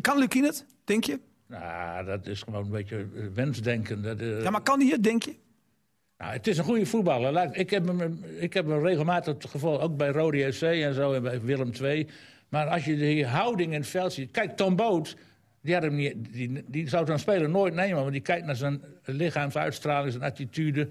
kan Lukien het, denk je? Nou, dat is gewoon een beetje eh, wensdenken. Dat, eh, Ja, maar kan hij het, denk je? nou, het is een goede voetballer. Ik heb hem, ik heb hem regelmatig gevolgd, ook bij Rode SC en zo, en bij Willem II. Maar als je die houding in het veld ziet... Kijk, Tom Boot, die, had hem niet, die, die zou zo'n speler nooit nemen... want die kijkt naar zijn lichaamsuitstraling, zijn attitude...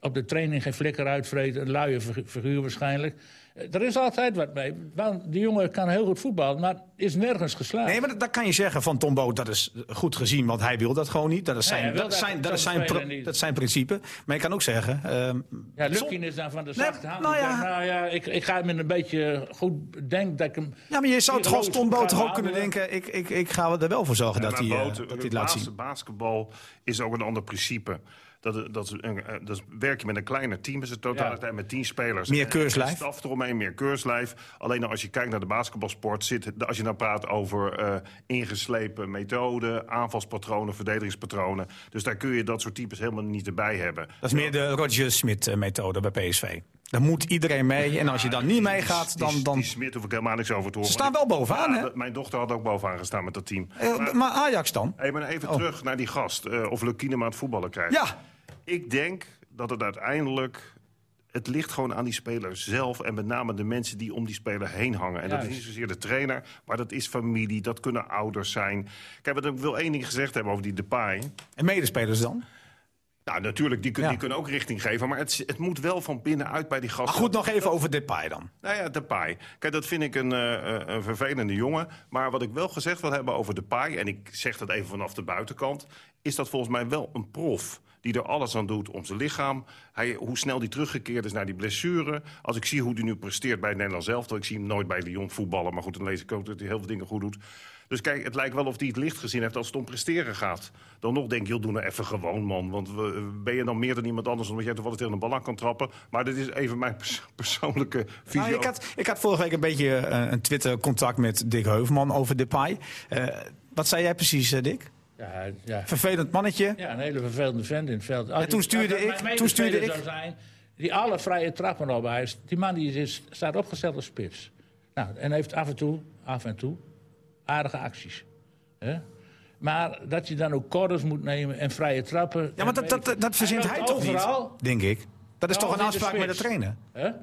op de training geen flikker uitvreten, een luie figu- figuur waarschijnlijk. Eh, Er is altijd wat mee. Want die jongen kan heel goed voetballen, maar is nergens geslaagd. Nee, maar dat, dat kan je zeggen van Tom Boot. Dat is goed gezien, want hij wil dat gewoon niet. Dat is Nee, zijn, dat dat zijn, dat is zijn, dat principe. Maar je kan ook zeggen... ehm, Ja, Lukien is dan van de Nee, zachte hand. nou ja. nou ja, ik, ik ga hem in een beetje goed denk dat ik hem... Ja, maar je zou het gewoon Roos Tom Boot gaan toch ook kunnen denken... Ik, ik, ik ga er wel voor zorgen Ja, dat, hij, eh, boot- dat hij het het laat laatste zien. basketbal is ook een ander principe. Dat, dat, eh, dat werk je met een kleiner team, is het totaliteit met tien spelers. Meer keurslijf. en Staf eromheen, meer keurslijf. Alleen als je kijkt naar de basketbalsport, zit, als je nou praat over eh, ingeslepen methoden, aanvalspatronen, verdedigingspatronen. Dus daar kun je dat soort types helemaal niet erbij hebben. Dat is meer de Roger Smit-methode bij PSV. Daar moet iedereen mee. En als je dan niet meegaat, dan... Dan... die Smit hoef ik helemaal niks over te horen. Ze staan wel bovenaan, Ja, hè? Mijn dochter had ook bovenaan gestaan met dat team. Eh, Maar- maar Ajax dan? Maar even Oh. terug naar die gast. eh, of Lukien hem aan het voetballen krijgt. Ja. Ik denk dat het uiteindelijk... Het ligt gewoon aan die speler zelf. En met name de mensen die om die speler heen hangen. En dat is niet zozeer de trainer, maar dat is familie. Dat kunnen ouders zijn. Kijk, wat ik wil één ding gezegd hebben over die Depay. En medespelers dan? Nou, natuurlijk, die, kun- Ja. die kunnen ook richting geven. Maar het, het moet wel van binnenuit bij die gasten. goed, nog even over Depay dan. Nou ja, Depay. Kijk, dat vind ik een, eh, eh, een vervelende jongen. Maar wat ik wel gezegd wil hebben over Depay... en ik zeg dat even vanaf de buitenkant... is dat volgens mij wel een prof die er alles aan doet om zijn lichaam. Hij, hoe snel hij teruggekeerd is naar die blessure. Als ik zie hoe hij nu presteert bij het Nederlands elftal... ik zie hem nooit bij Lyon voetballen... maar goed, dan lees ik ook dat hij heel veel dingen goed doet... Dus kijk, het lijkt wel of hij het licht gezien heeft als het om presteren gaat. Dan nog denk je, joh, doe nou even gewoon, man. Want we- ben je dan meer dan iemand anders... omdat jij toevallig tegen een bal aan kan trappen? Maar dit is even mijn pers- *laughs* persoonlijke visie. Nou, ik, had, ik had vorige week een beetje eh, een Twitter-contact met Dick Heuvelman over Depay. Eh, wat zei jij precies, eh, Dick? Ja, ja. Vervelend mannetje. ja, een hele vervelende vent in het veld. En toen stuurde ik- mijn toen stuurde ik- Zijn, die alle vrije trappen opwijst. Die man die is, staat opgesteld als spits. Nou, en heeft af en toe, af en toe, aardige acties. Maar dat je dan ook corners moet nemen en vrije trappen. Ja, maar dat, dat, dat, dat verzint hij, toch overal. niet, denk ik. Dat is toch een afspraak met de trainer?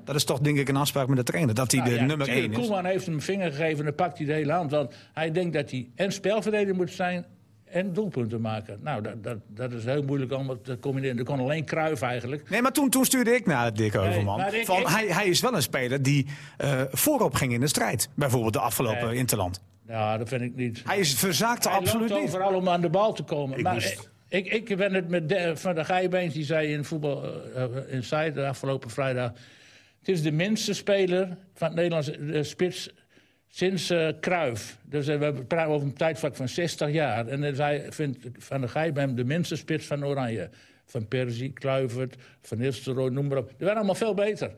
Dat is toch denk ik een afspraak met de trainer, dat hij Nou de ja, nummer 1 is. Koeman heeft hem een vinger gegeven en dan pakt hij de hele hand. Want hij denkt dat hij en spelverdeler moet zijn en doelpunten maken. Nou, dat, dat, dat is heel moeilijk om dat te combineren. Dat kon alleen Kruif eigenlijk. Nee, maar toen, toen stuurde ik naar Dick Heuvelman. ik- van, ik- hij, hij is wel een speler die eh, voorop ging in de strijd. Bijvoorbeeld de afgelopen Nee. Interland. Ja, dat vind ik niet. Hij is verzaakte Hij absoluut loopt niet. overal om aan de bal te komen. Ik maar moest- ik, ik ben het met de, Van de Gijbeens, die zei in voetbal uh, Inside de afgelopen vrijdag. Het is de minste speler van het Nederlandse eh, spits sinds eh Kruif. Dus eh, we praten over een tijdvak van 60 jaar. En dan zei, vindt Van der Gijp de minste spits van Oranje. Van Persie, Kluivert, Van Nistelrooy, noem maar op. Die waren allemaal veel beter.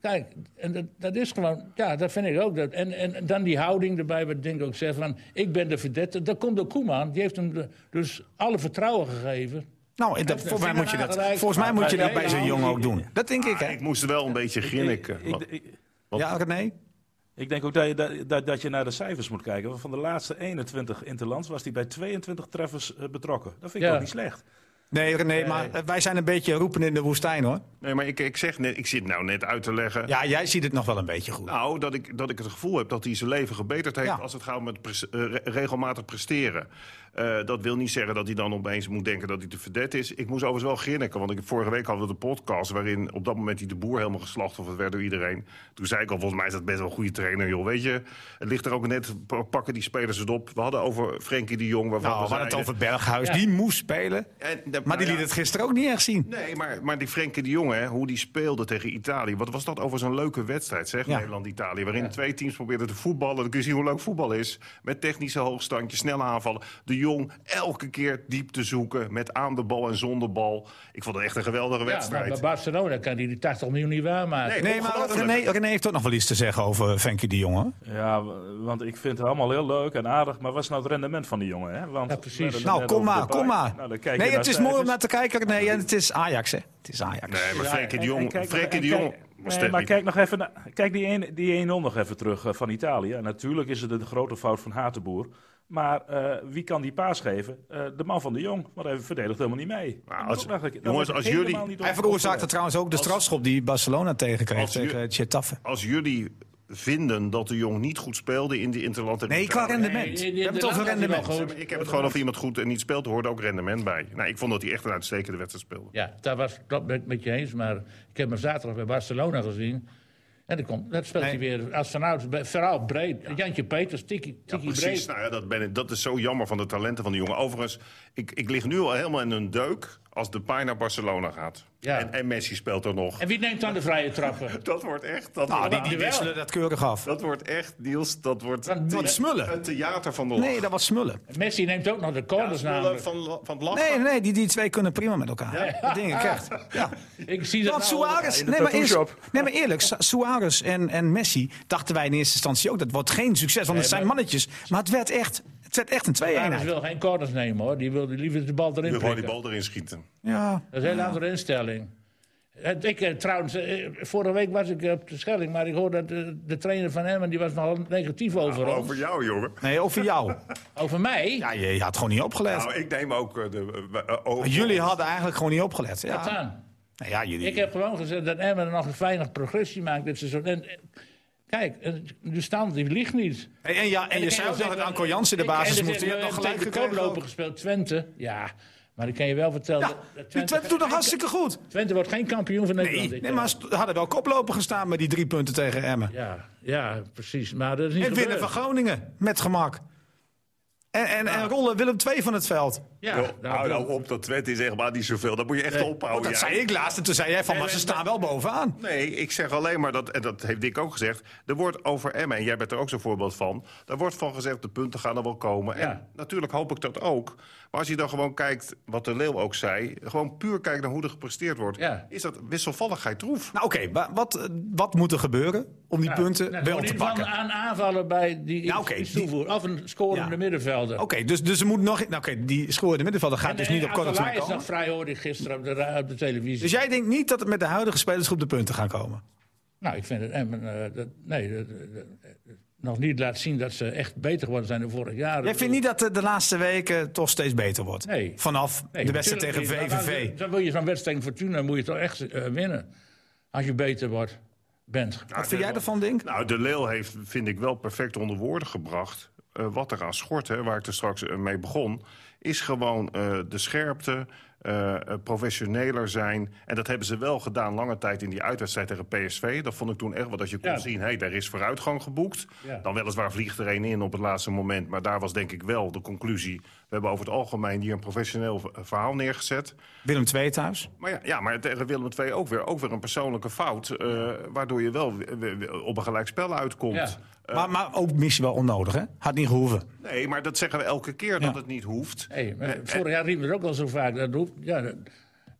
Kijk, en dat, dat is gewoon, ja, dat vind ik ook. Dat, en, en dan die houding erbij, wat Dink ook zegt van, ik ben de verdette. Dat komt door Koeman, die heeft hem de- dus alle vertrouwen gegeven. Nou, dat, volgens mij moet je dat, volgens mij moet je dat bij nee, zo'n jongen ik- ook doen. Dat denk ik, Ah, hè? ik moest wel een beetje grinniken. Ik, ik, Ja, René? Ik denk ook dat je, dat, dat, dat je naar de cijfers moet kijken. Want van de laatste 21 interlands was hij bij 22 treffers eh, betrokken. Dat vind ik Ja. ook niet slecht. Nee, René, maar eh, wij zijn een beetje roepen in de woestijn, hoor. Nee, maar ik, ik zeg net, ik zit nou net uit te leggen. Ja, jij ziet het nog wel een beetje goed. Nou, dat ik, dat ik het gevoel heb dat hij zijn leven gebeterd heeft... Ja. als het gaat pres- eh, re- regelmatig presteren. Eh, dat wil niet zeggen dat hij dan opeens moet denken dat hij te verdet is. Ik moest overigens wel grinniken, want ik, vorige week hadden we de podcast... waarin op dat moment die de boer helemaal geslachtofferd werd door iedereen. Toen zei ik al, volgens mij is dat best wel een goede trainer, joh. Weet je, het ligt er ook net, pa- pakken die spelers het op. We hadden over Frenkie de Jong, waarvan Nou, we hadden het over Berghuis. Die moest spelen. En, Maar nou die ja. liet het gisteren ook niet echt zien. Nee, maar, maar die Frenkie de Jong, hè, hoe die speelde tegen Italië. Wat was dat over zo'n leuke wedstrijd, zeg? Ja. Nederland-Italië. Waarin twee teams probeerden te voetballen. Dan kun je zien hoe leuk voetbal is. Met technische hoogstandjes, snelle aanvallen. De Jong elke keer diep te zoeken. Met aan de bal en zonder bal. Ik vond het echt een geweldige Ja, maar wedstrijd. bij Barcelona kan hij die 80 miljoen niet waarmaken. Nee, Nee, maar. René, René heeft ook nog wel iets te zeggen over Frenkie de Jong. hè? Ja, want ik vind het allemaal heel leuk en aardig. Maar wat is nou het rendement van die jongen? Hè? Want Ja, precies. Nou, kom maar, kom maar. Nou, nee, het is mooi om naar te kijken. Nee, en het is Ajax, hè? Het is Ajax. Nee, maar Frenkie de Jong, Frenkie en de Jong Nee, maar kijk nog even naar, kijk die 1 die 1-0 nog even terug eh, van Italië. En natuurlijk is het een grote fout van Hatenboer. Maar eh, wie kan die paas geven? Eh, de man van de Jong. Want hij verdedigt helemaal niet mee. Nou, als- jongens, als jullie- niet Hij veroorzaakte trouwens ook de strafschop die Barcelona tegenkreeg tegen Getafe. Als jullie vinden dat de Jong niet goed speelde in die Interland... Nee, qua rendement. Nee, We die- hebben het over rendement. Ik heb het gewoon over iemand goed en niet speelt. Er hoorde ook rendement bij. Nou, ik vond dat hij echt een uitstekende wedstrijd speelde. Ja, daar was ik met je eens. Maar ik heb hem zaterdag bij Barcelona gezien. En dan komt, dat speelt Nee. hij weer als be- vooral breed. Jantje Peters, tikkie, Ja, tikkie precies. breed. Nou ja, dat, ben ik, dat is zo jammer van de talenten van die jongen. Overigens, ik, ik lig nu al helemaal in een deuk als de Pai naar Barcelona gaat. Ja. En, en Messi speelt er nog. En wie neemt dan de vrije trappen? *laughs* Dat wordt echt... Dat, Nou, wordt, die, die wisselen dat keurig af. dat wordt echt, Niels, dat wordt Wat smullen. een theater van de lach. Nee, dat was smullen. Messi neemt ook nog de corners Smullen namelijk. van, van het lachen. Nee, nee, die, die twee kunnen prima met elkaar. Dat denk ik echt. Ja. *laughs* Ik zie dat Want nou- Suarez, nee maar, eerst, tattoo-shop. nee maar eerlijk, Su- Suarez en, en Messi dachten wij in eerste instantie ook dat wordt geen succes, want het Nee, zijn mannetjes. Maar het werd echt, het werd echt een Suarez twee-eenheid. wil geen corners nemen hoor. Die wil liever de bal erin wil gewoon die bal erin schieten. Ja. Dat is een hele andere instelling. Eh, Ik, eh, trouwens, eh, vorige week was ik op de Schelling, maar ik hoorde dat de, de trainer van Emmen die was nogal negatief over ons. Over jou, jongen. Nee, over jou. *laughs* Over mij? Ja, je, je had gewoon niet opgelet. Nou, ik neem ook eh, de... eh, eh, over- jullie hadden eigenlijk gewoon niet opgelet. Wat Ja, dan? nou ja jullie. Ik heb gewoon gezegd dat Emmen nog weinig progressie maakt dit seizoen. En, eh, kijk, eh, de stand die ligt niet. En, en, ja, en je dan zei ook dat Anko Jansen de basis dan moest. Je hebt nog gelijk de koploper gespeeld, Twente. Ja, maar ik kan je wel vertellen... Ja, dat- Twente doet nog hartstikke goed. Twente wordt geen kampioen van Nederland. Nee, maar ze hadden wel koploper gestaan met die drie punten tegen Emmen. Ja, ja, precies. Maar dat is niet En winnen van Groningen, met gemak. En, en, en rollen Willem II van het veld. Ja, Joh, nou, hou nou op, dat Twente is echt maar niet zoveel. Dat moet je echt Nee. ophouden. Dat jij. zei ik laatst. En toen zei jij van, maar ze staan wel bovenaan. Nee, ik zeg alleen maar dat, en dat heeft Dick ook gezegd. Er wordt over Emmen, en jij bent er ook zo'n voorbeeld van. Daar wordt van gezegd, de punten gaan er wel komen. Ja. En natuurlijk hoop ik dat ook. Maar als je dan gewoon kijkt, wat de Leeuw ook zei. Gewoon puur kijkt naar hoe er gepresteerd wordt. Ja. Is dat wisselvalligheid troef? Nou oké, wa- wat, eh, wat moet er gebeuren om die Ja, punten nou, wel te pakken? aan aanvallen bij die die- toevoegen. Of een scorende Ja. middenvelder. Oké, dus, dus er moet nog... Nou, oké, die scorende middenvelder gaat En, dus eh, niet op korte termijn is komen. nog vrij, hoorde ik gisteren op de, op de televisie. Dus jij denkt niet dat het met de huidige spelersgroep de punten gaan komen? Nou, ik vind het eh, dat, nee, dat- dat- dat- nog niet laat zien dat ze echt beter geworden zijn dan vorig jaar. Jij vindt niet dat het de laatste weken toch steeds beter wordt? Nee. Vanaf Nee, de wedstrijd tegen. VVV. Dan- wil je zo'n wedstrijd tegen Fortuna moet je toch echt eh, winnen. Als je beter wordt, bent. Wat vind jij ervan, Dink? Nou, de Leeuw heeft, vind ik wel perfect onder woorden gebracht. eh, wat er aan schort, hè, waar ik er straks eh, mee begon, is gewoon eh, de scherpte, eh, eh, professioneler zijn. En dat hebben ze wel gedaan lange tijd in die uitwedstrijd tegen PSV. Dat vond ik toen echt wel dat je kon Ja. zien, hé, daar is vooruitgang geboekt. Ja. Dan weliswaar vliegt er een in op het laatste moment. Maar daar was denk ik wel de conclusie. We hebben over het algemeen hier een professioneel v- verhaal neergezet. Willem II thuis? Maar ja, ja maar tegen Willem II ook weer, ook weer een persoonlijke fout. eh, waardoor je wel w- op een gelijk spel uitkomt. Ja. maar, maar ook misschien wel onnodig, hè? Had niet gehoeven. Nee, maar dat zeggen we elke keer dat het niet hoeft. Hey, maar vorig jaar riepen we er ook al zo vaak. Dat hoeft, ja, dat-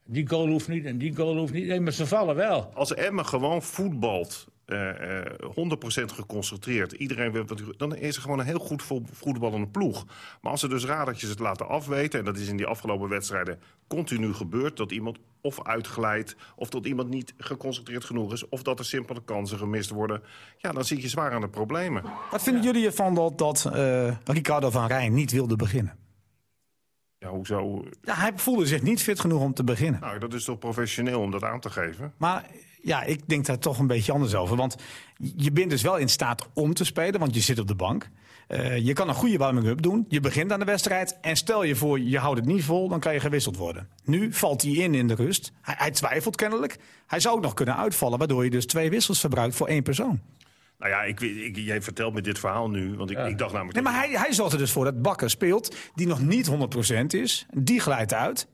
die goal hoeft niet en die goal hoeft niet. Nee, maar ze vallen wel. Als Emmen gewoon voetbalt, eh, eh, 100% geconcentreerd, iedereen wil dan is er gewoon een heel goed vo- voetballende ploeg. Maar als ze dus radertjes het laten afweten, en dat is in die afgelopen wedstrijden continu gebeurd, dat iemand of uitglijdt, of dat iemand niet geconcentreerd genoeg is, of dat er simpele kansen gemist worden, ja, dan zit je zwaar aan de problemen. Wat vinden jullie ervan dat, dat eh, Ricardo van Rijn niet wilde beginnen? Ja, hoezo? Ja, hij voelde zich niet fit genoeg om te beginnen. Nou, dat is toch professioneel om dat aan te geven? Maar ja, ik denk daar toch een beetje anders over. Want je bent dus wel in staat om te spelen, want je zit op de bank. Eh, je kan een goede warming-up doen. Je begint aan de wedstrijd. En stel je voor, je houdt het niet vol, dan kan je gewisseld worden. Nu valt hij in in de rust. Hij, hij twijfelt kennelijk. Hij zou ook nog kunnen uitvallen, waardoor je dus twee wissels verbruikt voor één persoon. Nou ja, ik, weet- ik, jij vertelt me dit verhaal nu, want ik, ik dacht namelijk... Nee, maar hij, hij zorgt er dus voor dat Bakker speelt, die nog niet 100% is. Die glijdt uit.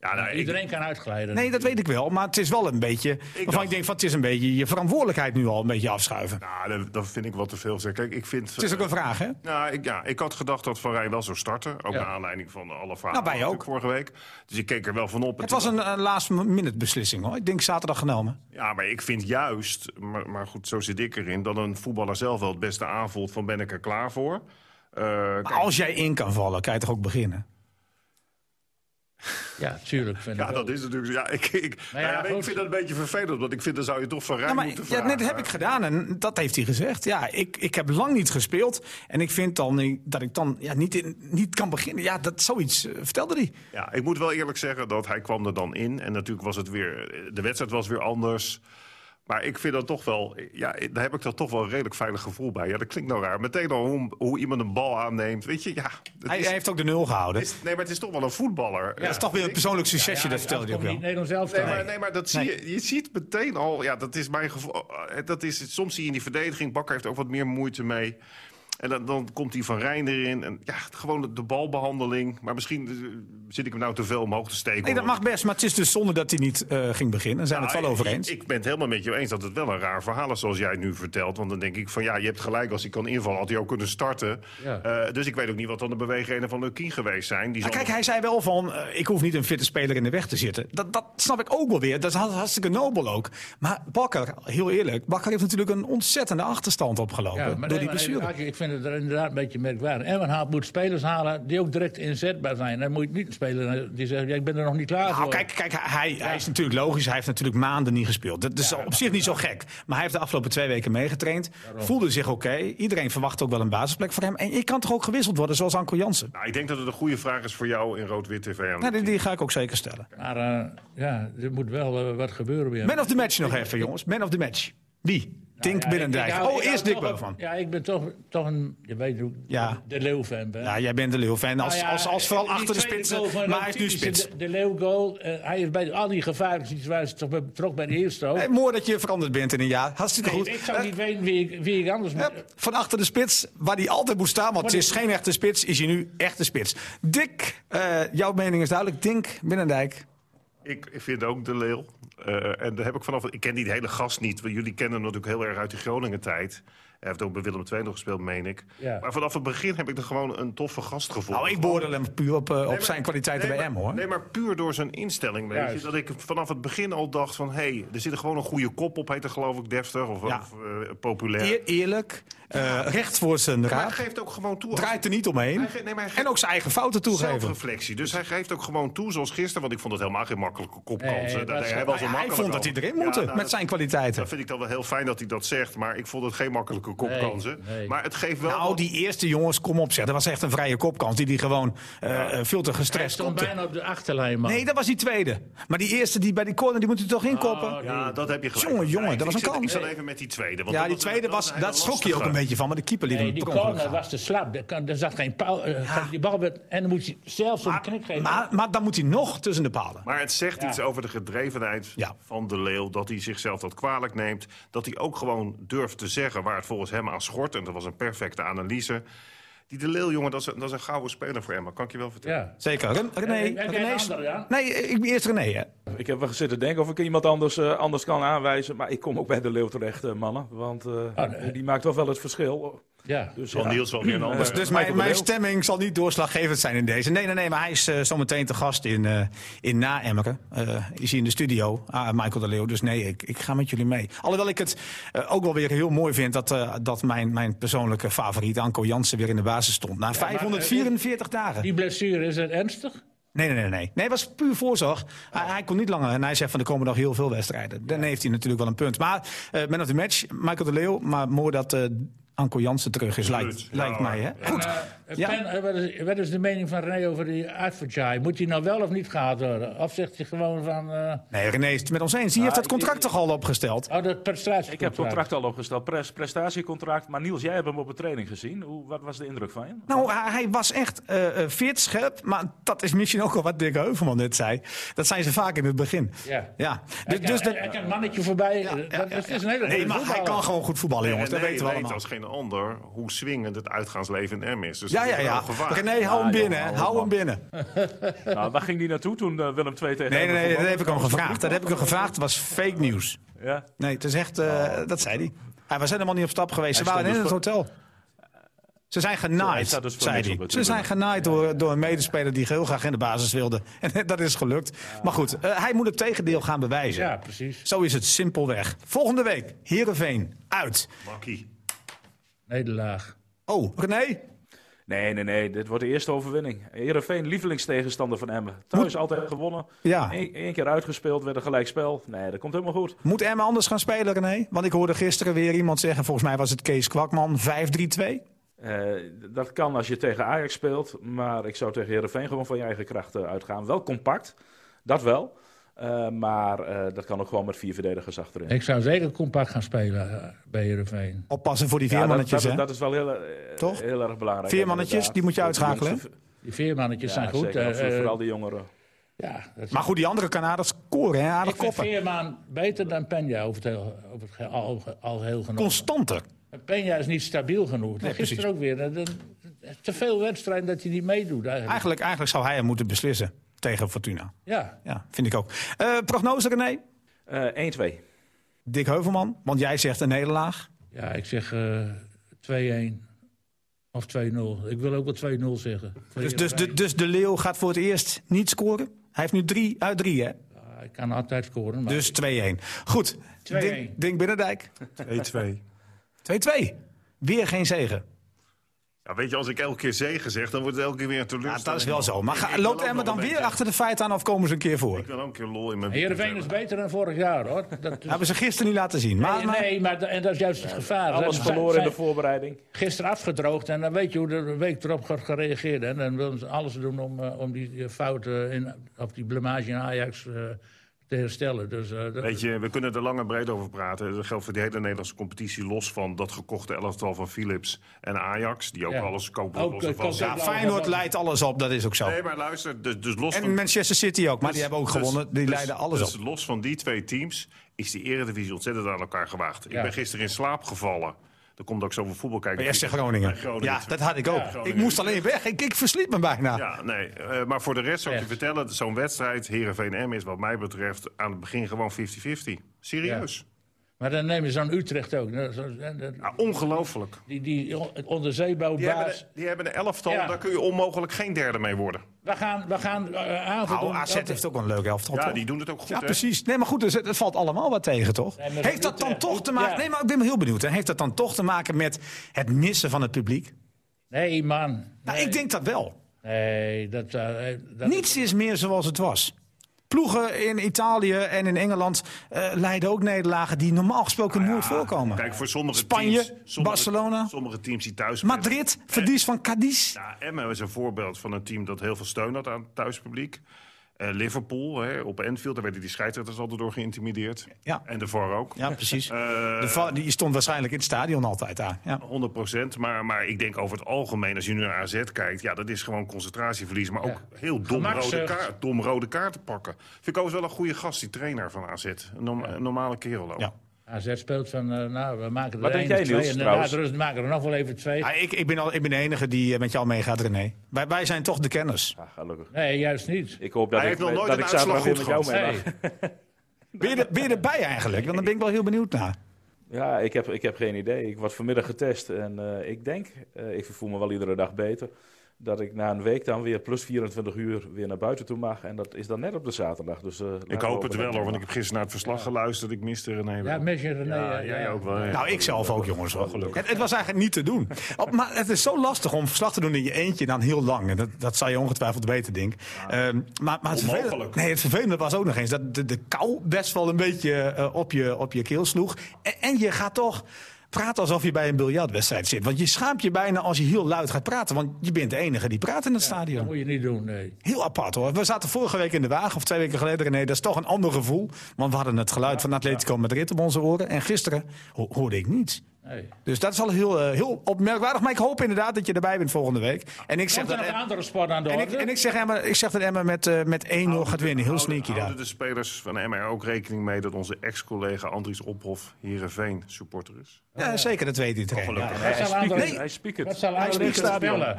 Ja, nou, ik- Iedereen kan uitglijden. Nee, dat weet ik wel. Maar het is wel een beetje. waarvan dacht- ik denk van het is een beetje je verantwoordelijkheid nu al een beetje afschuiven. Nou, dat, dat vind ik wat te veel. Zeg. Kijk, ik vind... Het is ook een vraag, hè? Nou, ik, ja, ik had gedacht dat Van Rijn wel zou starten. Ook Ja. naar aanleiding van alle verhalen Nou, ook. vorige week. Dus ik keek er wel van op. Het was een, een last minute beslissing hoor. Ik denk zaterdag genomen. Ja, maar ik vind juist, maar, maar goed, zo zit ik erin... dat een voetballer zelf wel het beste aanvoelt van ben ik er klaar voor. Eh, Maar kijk, als jij in kan vallen, kan je toch ook beginnen? Ja, tuurlijk. Vind ja, ik dat ook. is natuurlijk... Ja, ik, ik, nou ja, ja, nee, ik vind dat een beetje vervelend. Want ik vind, dan zou je toch Van maar moeten ja, net heb ik gedaan en dat heeft hij gezegd. Ja, ik, ik heb lang niet gespeeld en ik vind dan niet- dat ik dan ja, niet, in, niet kan beginnen. Ja, dat zoiets eh, vertelde hij. Ja, ik moet wel eerlijk zeggen dat hij kwam er dan in. En natuurlijk was het weer... De wedstrijd was weer anders. Maar ik vind dat toch wel... Ja, daar heb ik toch toch wel een redelijk veilig gevoel bij. Ja, dat klinkt nou raar. Meteen al hoe, hoe iemand een bal aanneemt. Weet je, ja... het Hij, is- hij heeft ook de nul gehouden. is- nee, maar het is toch wel een voetballer. dat is toch weer een persoonlijk succesje, Ja, dat vertelde hij ook wel. Niet Nederlands zelf. Nee, maar, nee, maar dat zie je, je ziet meteen al. Ja, dat is mijn gevoel. eh, Dat is, soms zie je in die verdediging. Bakker heeft ook wat meer moeite mee. En dan, dan komt die van Rijn erin. En ja, gewoon de, de balbehandeling. Maar misschien eh, zit ik hem nou te veel omhoog te steken. Nee, dat mag best, maar het is dus zonde dat hij niet eh, ging beginnen. Daar zijn we het Nou, wel over ik- eens. Ik ben het helemaal met je eens dat het wel een raar verhaal is zoals jij het nu vertelt. Want dan denk ik van ja, je hebt gelijk. Als hij kan invallen, had hij ook kunnen starten. Ja. Eh, dus ik weet ook niet wat dan de beweegredenen van Lukien geweest zijn. Die Maar kijk, hij zei wel van, ik hoef niet een fitte speler in de weg te zitten. Dat, dat snap ik ook wel weer. Dat is hart- hartstikke nobel ook. Maar Bakker, heel eerlijk, Bakker heeft natuurlijk een ontzettende achterstand opgelopen Ja, maar door nee, die blessure. Ik vind het er inderdaad een beetje merkwaardig. En haalt moet spelers halen die ook direct inzetbaar zijn. Dan moet je niet een speler die zegt, ja, ik ben er nog niet klaar Nou, voor. kijk, kijk hij, hij is natuurlijk logisch. Hij heeft natuurlijk maanden niet gespeeld. Dat is op zich niet zo gek. Maar hij heeft de afgelopen twee weken meegetraind. Voelde zich oké. Iedereen verwacht ook wel een basisplek voor hem. En je kan toch ook gewisseld worden, zoals Anko Jansen? Nou, ik denk dat het een goede vraag is voor jou in Rood-Wit TV. Nou, die, die ga ik ook zeker stellen. Maar eh, ja, er moet wel eh, wat gebeuren weer. Man of the match nog even, jongens. Man of the match. Wie? Dink Ja, Binnendijk. hou- Oh, eerst Dick Beukman. Ja, ik ben toch, toch een, je weet hoe, Ja. de Leeuw-fan ben. Ja, jij bent de Leeuw-fan. Als, Nou ja, als, als vooral die achter de van Maar hij is nu spits. De, de Leeuw-goal, eh, hij is bij al die gevaarlijke situaties toch bij betrokken bij de eerste ook. Hey, mooi dat je veranderd bent in een jaar. Hartstikke Nee, goed. ik zou Eh, niet weten wie ik, wie ik anders moet... Van achter de spits, waar hij altijd moet staan. Want het is geen echte spits, is hij nu echte spits. Dick, eh, jouw mening is duidelijk. Dink, Binnendijk. Ik, vind ook de Leeuw. Eh, en daar heb ik vanaf. Ik ken die hele gast niet. Jullie kennen hem natuurlijk heel erg uit die Groningen-tijd. Hij heeft ook bij Willem II nog gespeeld, meen ik. Ja. Maar vanaf het begin heb ik er gewoon een toffe gast gevonden. Nou, ik beoordeel hem puur op, eh, op Nee, maar- zijn kwaliteiten nee, bij hem, maar- hoor. Nee, maar puur door zijn instelling, weet je. Dat ik vanaf het begin al dacht van... hé, hey, er zit er gewoon een goede kop op, heet er geloof ik deftig of, Ja. of, eh, populair. Eer- eerlijk, eh, recht voor zijn maar hij raad. geeft ook gewoon toe... Draait er niet omheen. Hij ge- nee, maar hij En ook zijn eigen fouten toegeven. zelfreflectie. Dus hij geeft ook gewoon toe, zoals gisteren... want ik vond het helemaal geen makkelijke kopkansen. Nee, dat hij wel zo hij makkelijk vond dat hij erin Ja, moet nou, met dat- zijn kwaliteiten. Dat vind ik dan wel heel fijn dat hij dat zegt. Maar ik vond het geen makkelijke kopkansen. nee. Maar het geeft wel... Nou, die eerste jongens, kom op zeg. Dat was echt een vrije kopkans. Die die gewoon eh, eh, veel te Hij gestrest stond kopte. bijna op de achterlijn, man. Nee, dat was die tweede. Maar die eerste die bij die corner, die moet hij toch inkoppen? Oh, Ja, dat heb je gelijk. Jongen, jongen, dat was een kans. Ik zat even met die tweede. Want ja, die tweede was, een dat schrok je ook een beetje van. Maar de keeper liet Nee, hem die corner gaan. was te slap. Er, zat geen paal. eh, Die bal werd, en dan moet hij zelf zo'n knik geven. Maar, maar dan moet hij nog tussen de palen. Maar het zegt Ja. iets over de gedrevenheid Ja. van de Leeuw. Dat hij zichzelf dat kwalijk neemt. Dat hij ook gewoon durft te zeggen waar het volgens hem aan schort. En dat was een perfecte analyse. Die de Leeuw, jongen, dat is, een- dat is een gouden speler voor Emma. Kan ik je wel vertellen. ja. Zeker. Ren- René, heb jij René een is- andere, ja? Nee, ik ben eerst René, hè? Ik heb wel zitten denken of ik iemand anders, eh, anders kan aanwijzen. Maar ik kom ook bij de Leeuw terecht, eh, mannen. Want eh, Ah, nee. die maakt toch wel het verschil. Ja. Dus Zal ja. Niels wel weer een ander. Dus, dus Michael mijn, mijn stemming zal niet doorslaggevend zijn in deze. Nee, nee, nee, maar hij is eh, zometeen te gast in, eh in Na-Emmeren. Eh, is hij in de studio, ah, Michael de Leeuw. Dus nee, ik, ik ga met jullie mee. Alhoewel ik het eh, ook wel weer heel mooi vind... dat, eh, dat mijn, mijn persoonlijke favoriet, Anko Jansen, weer in de basis stond. Na 544 dagen. Die blessure, is het ernstig? Nee, nee, nee, nee. Nee, het was puur voorzorg. Hij, hij kon niet langer. En hij zegt van er komen nog heel veel wedstrijden. Dan heeft hij natuurlijk wel een punt. Maar eh man of the match, Michael de Leeuw. Maar mooi dat eh Anko Jansen terug is, lijkt, lijkt mij. Hè? Goed. Ja. Eh, wat, is, wat is de mening van René over die Adverjai? Moet hij nou wel of niet gehaald worden? Of zegt hij gewoon van... eh Nee, René is het met ons eens. Die heeft Ah, het contract toch al opgesteld? oh, dat prestatie. Ik heb het contract al opgesteld, pres- prestatiecontract. Maar Niels, jij hebt hem op een training gezien. Hoe, wat was de indruk van je? Nou, hij, was echt eh, eh, fit, scherp. Maar dat is misschien ook al wat Dick Heuvelman net zei. Dat zijn ze vaak in het begin. Ja. ja. Hij Dus, kan, dus hij, dat- hij kan een mannetje voorbij. dat, dat is een hele nee, maar hij kan gewoon goed voetballen, jongens. Dat weten we weet allemaal. als geen ander hoe swingend het uitgaansleven in M is. Dus Ja, Ja, ja, ja. René, hou hem Ja, binnen, hou hem binnen. *laughs* Nou, waar ging die naartoe toen eh, Willem II tegen Nee, nee, dat heb ik hem gevraagd. Dat heb ik hem gevraagd. Het was fake nieuws. Ja. Nee, het is echt, eh, dat zei hij. Hij was helemaal niet op stap geweest. Ze waren in het dus hotel. Ze zijn genaaid, staat dus zei hij. het Ze zijn genaaid door, door een medespeler die heel graag in de basis wilde. *laughs* En dat is gelukt. Maar goed, eh, hij moet het tegendeel gaan bewijzen. Ja, precies. Zo is het simpelweg. Volgende week, Heerenveen, uit. Makkie. Nederlaag. Oh, René? Nee, nee, nee. Dit wordt de eerste overwinning. Heerenveen, lievelingstegenstander van Emmen. Thuis altijd gewonnen. Ja. Eén één keer uitgespeeld, werd een gelijkspel. Nee, dat komt helemaal goed. Moet Emma anders gaan spelen, René? Want ik hoorde gisteren weer iemand zeggen, volgens mij was het Kees Kwakman, 5-3-2. Eh, dat kan als je tegen Ajax speelt. Maar ik zou tegen Heerenveen gewoon van je eigen krachten uitgaan. Wel compact, dat wel. Eh, maar eh, dat kan ook gewoon met vier verdedigers achterin. Ik zou zeker compact gaan spelen eh, bij Heerenveen. Oppassen voor die Ja, dat, veermannetjes, dat, hè? dat is wel heel, Toch? heel erg belangrijk. Veermannetjes, die moet je uitschakelen, De Die veermannetjes Ja, zijn goed. zeker, vooral die jongeren. ja, dat Maar goed, die andere Kanaders scoren, hè? Aardig ik vind koppen. Veerman beter dan Penja over het, heel, over het ge- al, al heel genomen. Constanter. Penja is niet stabiel genoeg. Nee, Gisteren ook weer. Te veel wedstrijden dat hij niet meedoet eigenlijk. Eigenlijk, eigenlijk zou hij hem moeten beslissen tegen Fortuna. Ja, Ja, vind ik ook. Eh prognose, René? Eh 1-2. Dick Heuvelman, want jij zegt een nederlaag. ja ik zeg eh 2-1 of 2-0. Ik wil ook wel 2-0 zeggen. Dus, dus, de, dus de Leeuw gaat voor het eerst niet scoren. Hij heeft nu drie uit drie, hè? Ja, ik kan altijd scoren. Maar Dus 2-1. Goed. 2-1. Dink, Dink Binnendijk. 2-2. 2-2. Weer geen zegen. Ja, weet je, als ik elke keer zegen zeg, dan wordt het elke keer weer een Ja, teleurstelling. dat is wel zo. Maar ga, loopt Emma dan weer achter de feiten aan of komen ze een keer voor? Ik wil ook een keer lol in mijn Heerenveen is beter dan vorig jaar hoor. *laughs* Dat is... Hebben ze gisteren niet laten zien. Maar, nee, maar- nee, maar da- en dat is juist het gevaar. Alles verloren in de voorbereiding. Gisteren afgedroogd en dan weet je hoe de week erop wordt gereageerd. En dan willen ze alles doen om, eh, om die eh, fouten in, of die blamage in Ajax eh, te herstellen. Dus, eh, dat- Weet je, we kunnen er lang en breed over praten. Dat geldt voor de hele Nederlandse competitie. Los van dat gekochte elftal van Philips en Ajax. Die ook Ja. alles kopen. Ook, los eh, kopen- ja, Feyenoord leidt alles op, dat is ook zo. Nee, maar luister. Dus, dus los En van... Manchester City ook, maar die hebben ook dus- gewonnen. Die dus- leiden alles dus op. los van die twee teams is die eredivisie ontzettend aan elkaar gewaagd. Ik ben gisteren in slaap gevallen. Er komt ook zoveel voetbal kijken. Bij FC Groningen. Ja, dat had ik ook. Ja. Ik moest alleen weg. Ik, ik versliep me bijna. Ja, nee. eh, maar voor de rest zou ik je vertellen... zo'n wedstrijd, Heerenveen-M, is wat mij betreft... aan het begin gewoon 50-50. Serieus. Maar dan nemen ze zo'n Utrecht ook. Ongelooflijk. Die, die Die hebben, een- die hebben een elftal, Ja. daar kun je onmogelijk geen derde mee worden. We gaan, we gaan eh avond... Nou, AZ heeft ook een leuk elftal. Ja, toch? die doen het ook goed, Ja, hè? precies. Nee, maar goed, dus het, het valt allemaal wat tegen, toch? Nee, maar heeft dat dan toch te maken... ja. Nee, maar ik ben heel benieuwd. Hè. Heeft dat dan toch te maken met het missen van het publiek? Nee, man. Nou, ik denk dat wel. Nee, dat... eh, dat Niets is meer zoals het was. Ploegen in Italië en in Engeland eh, leiden ook nederlagen die normaal gesproken nooit voorkomen. Kijk, voor sommige Spanje, teams... Sommige, Barcelona. Sommige teams die thuis... Madrid, verlies van Cadiz. Ja, Emmen is een voorbeeld van een team dat heel veel steun had aan het thuispubliek. Eh, Liverpool, hè, op Anfield, daar werden die scheidsrechters altijd door geïntimideerd. Ja. En de VAR ook. Ja, precies. Eh, De die stond waarschijnlijk in het stadion altijd daar. Ja. 100 procent. Maar, maar ik denk over het algemeen, als je nu naar AZ kijkt... ja, dat is gewoon concentratieverlies. Maar ook heel dom rode, kaart, dom rode kaarten pakken. Vind ik overigens wel een goede gast, die trainer van AZ. Een, norm- een normale kerel ook. Ja. AZ speelt van, eh, nou, we maken er Wat denk jij, of twee. Niels, En daarna rust maken we er nog wel even twee. Ja, ik, ik, ben al, ik ben de enige die eh, met jou meegaat, René. Wij, wij zijn toch de kenners. Ja, gelukkig. Nee, juist niet. Ik hoop dat Hij ik, heeft nog nooit dat een ik zaterdag weer met jou uitslag mee goed. Nee. *laughs* Ben je, er- ben je erbij eigenlijk? Want dan ben ik wel heel benieuwd naar. Ja, ik heb, ik heb geen idee. Ik word vanmiddag getest en eh, ik denk, eh, ik voel me wel iedere dag beter, dat ik na een week dan weer plus 24 uur weer naar buiten toe mag. En dat is dan net op de zaterdag. Dus, eh, Ik hoop het wel hoor, want ik heb gisteren naar het verslag geluisterd. Ik miste René Ja, mis je René. Ja, jij ja. ook wel. ja. Nou, ik zelf ook, jongens. Het, het was eigenlijk niet te doen. Op- maar het is zo lastig om verslag te doen in je eentje dan heel lang. En dat, dat zou je ongetwijfeld weten, denk ik. Ehm, maar, maar het, vervelende, nee, het vervelende was ook nog eens dat de, de kou best wel een beetje eh, op, je, op je keel sloeg. En, en je gaat toch praten alsof je bij een biljartwedstrijd zit. Want je schaamt je bijna als je heel luid gaat praten. Want je bent de enige die praat in het Dat stadion. moet je niet doen, nee. Heel apart hoor. We zaten vorige week in de wagen, of twee weken geleden. René, dat is toch een ander gevoel. Want we hadden het geluid van Atletico Madrid op onze oren. En gisteren ho- hoorde ik niets. Nee. Dus dat is al heel, eh, heel opmerkwaardig. Maar ik hoop inderdaad dat je erbij bent volgende week. En ik zeg er dat, nog een andere sport aan de en ik, orde? en ik zeg, Emma, ik zeg dat Emma met, eh, met 1-0 gaat winnen. Heel sneaky Houden daar. de spelers van Emma er ook rekening mee dat onze ex-collega Andries Ophof Heerenveen supporter is? Ja, zeker, dat weet iedereen. Ja. Wat Hij andere- Hij speakert. Wat zal Hij andere?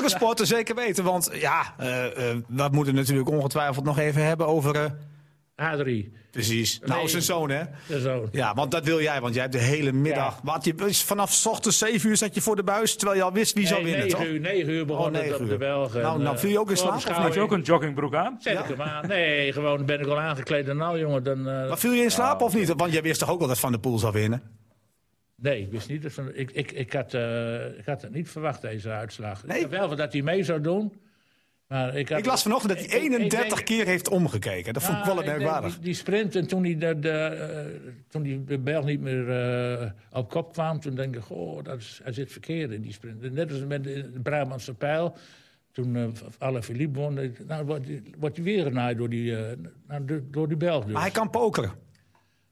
Hij sporten zeker weten. Want ja, eh, eh, we moeten natuurlijk ongetwijfeld nog even hebben over... Adrie, precies. Nou, Nee. zijn zoon, hè? de zoon. Ja, want dat wil jij, want jij hebt de hele middag. Wat, je, vanaf 's ochtends 7 uur zat je voor de buis, terwijl je al wist wie zou winnen, 9 toch? uur, 9 uur begon Oh, negen het op uur. de Belgen. Nou, En, nou, eh, viel je ook in slaap, of Had je ook een joggingbroek aan? Zet ik hem aan? Nee, gewoon ben ik al aangekleed. En nou, jongen, dan... eh, Maar viel je in slaap of niet? Want jij wist toch ook wel dat Van der Poel zou winnen? Nee, ik wist niet. Dat van, ik, ik, ik, had, eh, ik had het niet verwacht, deze uitslag. Nee? Ik had wel dat hij mee zou doen. Maar ik, had, Ik las vanochtend dat hij ik- ik- ik 31 denk- keer heeft omgekeken. Dat vond ik wel denk merkwaardig. Die, die sprint en toen hij de, de, eh, toen die de Belg niet meer eh, op kop kwam, toen denk ik, goh, dat is, hij zit verkeerd in die sprint. Net als met de, Brabantse pijl. Toen uh, alle Philippe won, nou, wordt hij wordt hij weer genaaid door die, nou, door- die Belg. Dus. Maar hij kan pokeren.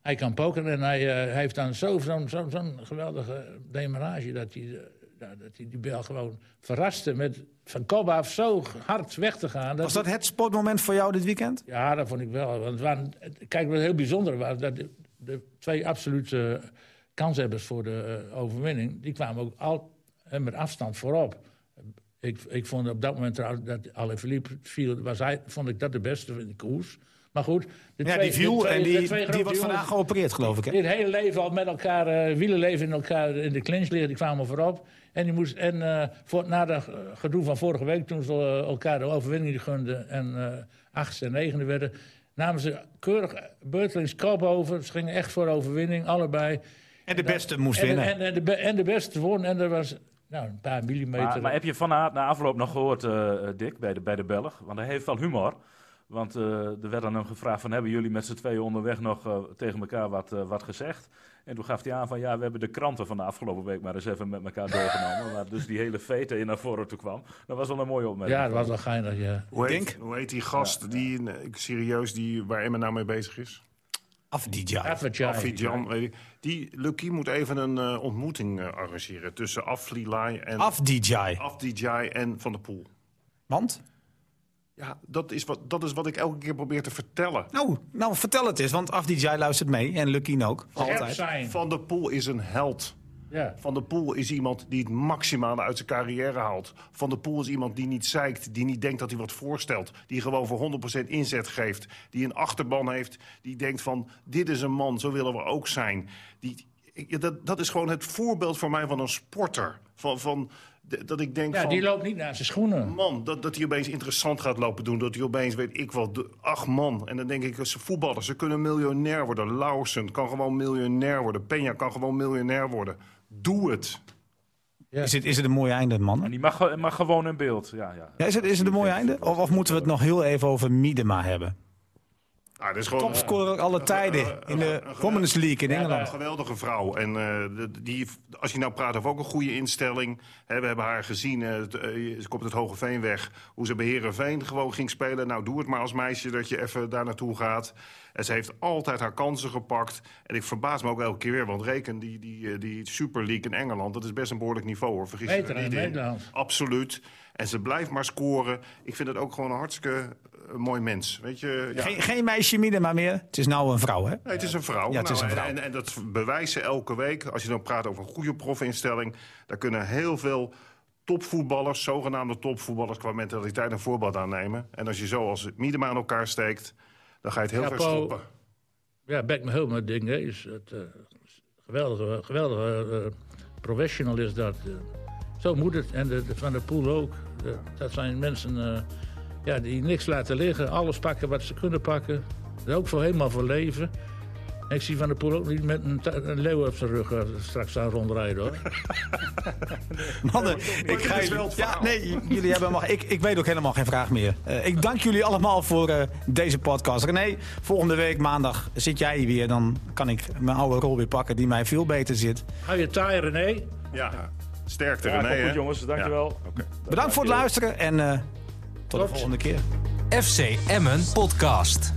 Hij kan pokeren en hij, hij heeft dan zo'n zo, zo, zo'n geweldige demarage dat hij, eh, ja, dat hij die Belg gewoon verraste met van kop af zo hard weg te gaan. Was dat het sportmoment voor jou dit weekend? Ja, dat vond ik wel. Want het waren, kijk, wat heel bijzonder was, dat de, de twee absolute kanshebbers voor de eh, overwinning, die kwamen ook al en met afstand voorop. Ik, ik vond op dat moment trouwens dat Alaphilippe viel, was hij, vond ik dat de beste in de koers. Maar goed, de Ja, twee- die viel de twee- en die, die wordt vandaag geopereerd, geloof ik. Hè? die het hele leven al met elkaar, eh wielenleven in elkaar in de clinch liggen, die kwamen voorop. En, die moest, en eh, voor, na de gedoe van vorige week, toen ze eh, elkaar de overwinning gunden en eh achtste en negende werden, namen ze keurig beurtelings kop over. Ze gingen echt voor overwinning, allebei. En de beste moest en, winnen. En, en, de, en de beste won. En er was nou, een paar millimeter. Maar, maar heb je Van na afloop nog gehoord, eh, eh, Dick, bij de, bij de Belg? Want hij heeft wel humor. Want eh, er werd aan hem gevraagd van, hebben jullie met z'n tweeën onderweg nog tegen elkaar wat, wat gezegd? En toen gaf hij aan van, ja, we hebben de kranten van de afgelopen week maar eens even met elkaar doorgenomen. waar dus die hele fete in naar voren toe kwam. Dat was wel een mooie opmerking. ja, dat was wel geinig, ja. Hoe heet, hoe heet die gast die, serieus, die, waar Emma nou mee bezig is? Weet ik. Die Lucky moet even een eh, ontmoeting eh, arrangeren tussen Aflilai en Afdijay. Afdijay en Van der Poel. Want? Ja, dat is, wat, dat is wat ik elke keer probeer te vertellen. Nou, nou, vertel het eens, want Afdijay luistert mee en Lucky ook. Altijd. Van der Poel is een held. Ja. Van der Poel is iemand die het maximale uit zijn carrière haalt. Van der Poel is iemand die niet zeikt, die niet denkt dat hij wat voorstelt. Die gewoon voor 100% inzet geeft. Die een achterban heeft, die denkt van dit is een man, zo willen we ook zijn. Die, ik- dat, dat is gewoon het voorbeeld voor mij van een sporter. Van, van, dat ik denk ja, van... die loopt niet naar zijn schoenen. Man, dat, dat hij opeens interessant gaat lopen doen. Dat hij opeens, weet ik wel, de, ach man. En dan denk ik, ze voetballers, ze kunnen miljonair worden. Lausen kan gewoon miljonair worden. Peña kan gewoon miljonair worden. Doe het. Ja. Is het, is het een mooi einde, En man? die mag, ge- mag gewoon in beeld. Ja, ja. Ja, is, het, is het een mooi einde? Of, of moeten we het nog heel even over Miedema hebben? Dat is gewoon Topscorer alle tijden in de Commons League in een Engeland. geweldige vrouw. En eh, die, als je nou praat over ook een goede instelling. Hè, we hebben haar gezien, eh, eh, ze komt het Hoge Veenweg. Hoe ze bij Heerenveen gewoon ging spelen. Nou, doe het maar als meisje dat je even daar naartoe gaat. En ze heeft altijd haar kansen gepakt. En ik verbaas me ook elke keer weer. Want reken, die, die, eh, die Super League in Engeland, dat is best een behoorlijk niveau hoor. Vergis je Beter er dan niet in in. Nederland. Absoluut. En ze blijft maar scoren. Ik vind het ook gewoon een hartstikke eh, mooi mens. Weet je, ja. Geen, geen meisje Miedema meer. Het is nou een vrouw, hè? Nee, het is een vrouw. Ja, het is Nou, een vrouw. En, en, en dat bewijst ze elke week. Als je dan praat over een goede profinstelling... daar kunnen heel veel topvoetballers, zogenaamde topvoetballers... qua mentaliteit een voorbeeld aannemen. En als je zo als Miedema aan elkaar steekt... dan ga je het heel Ja, ver Paul- stoppen. Ja, Beck me helemaal ding hè, is het, eh, geweldige, geweldige eh, professional is dat. eh. zo moet het. En de, de Van der Poel ook. De- dat zijn mensen eh, ja, die niks laten liggen. Alles pakken wat ze kunnen pakken. Er ook voor helemaal voor leven. En ik zie Van der Poel ook niet met een, een leeuw op zijn rug eh, straks aan rondrijden hoor. *laughs* Mannen, ik ga wel Ja, nee, jullie hebben helemaal... Ik, ik weet ook helemaal geen vraag meer. Eh, ik dank jullie allemaal voor eh, deze podcast. René, volgende week maandag zit jij hier weer. Dan kan ik mijn oude rol weer pakken die mij veel beter zit. Hou je taai René. Ja, sterkte Ja, René. goed jongens, dankjewel. Bedankt voor het luisteren en tot de volgende keer. FC Emmen Podcast.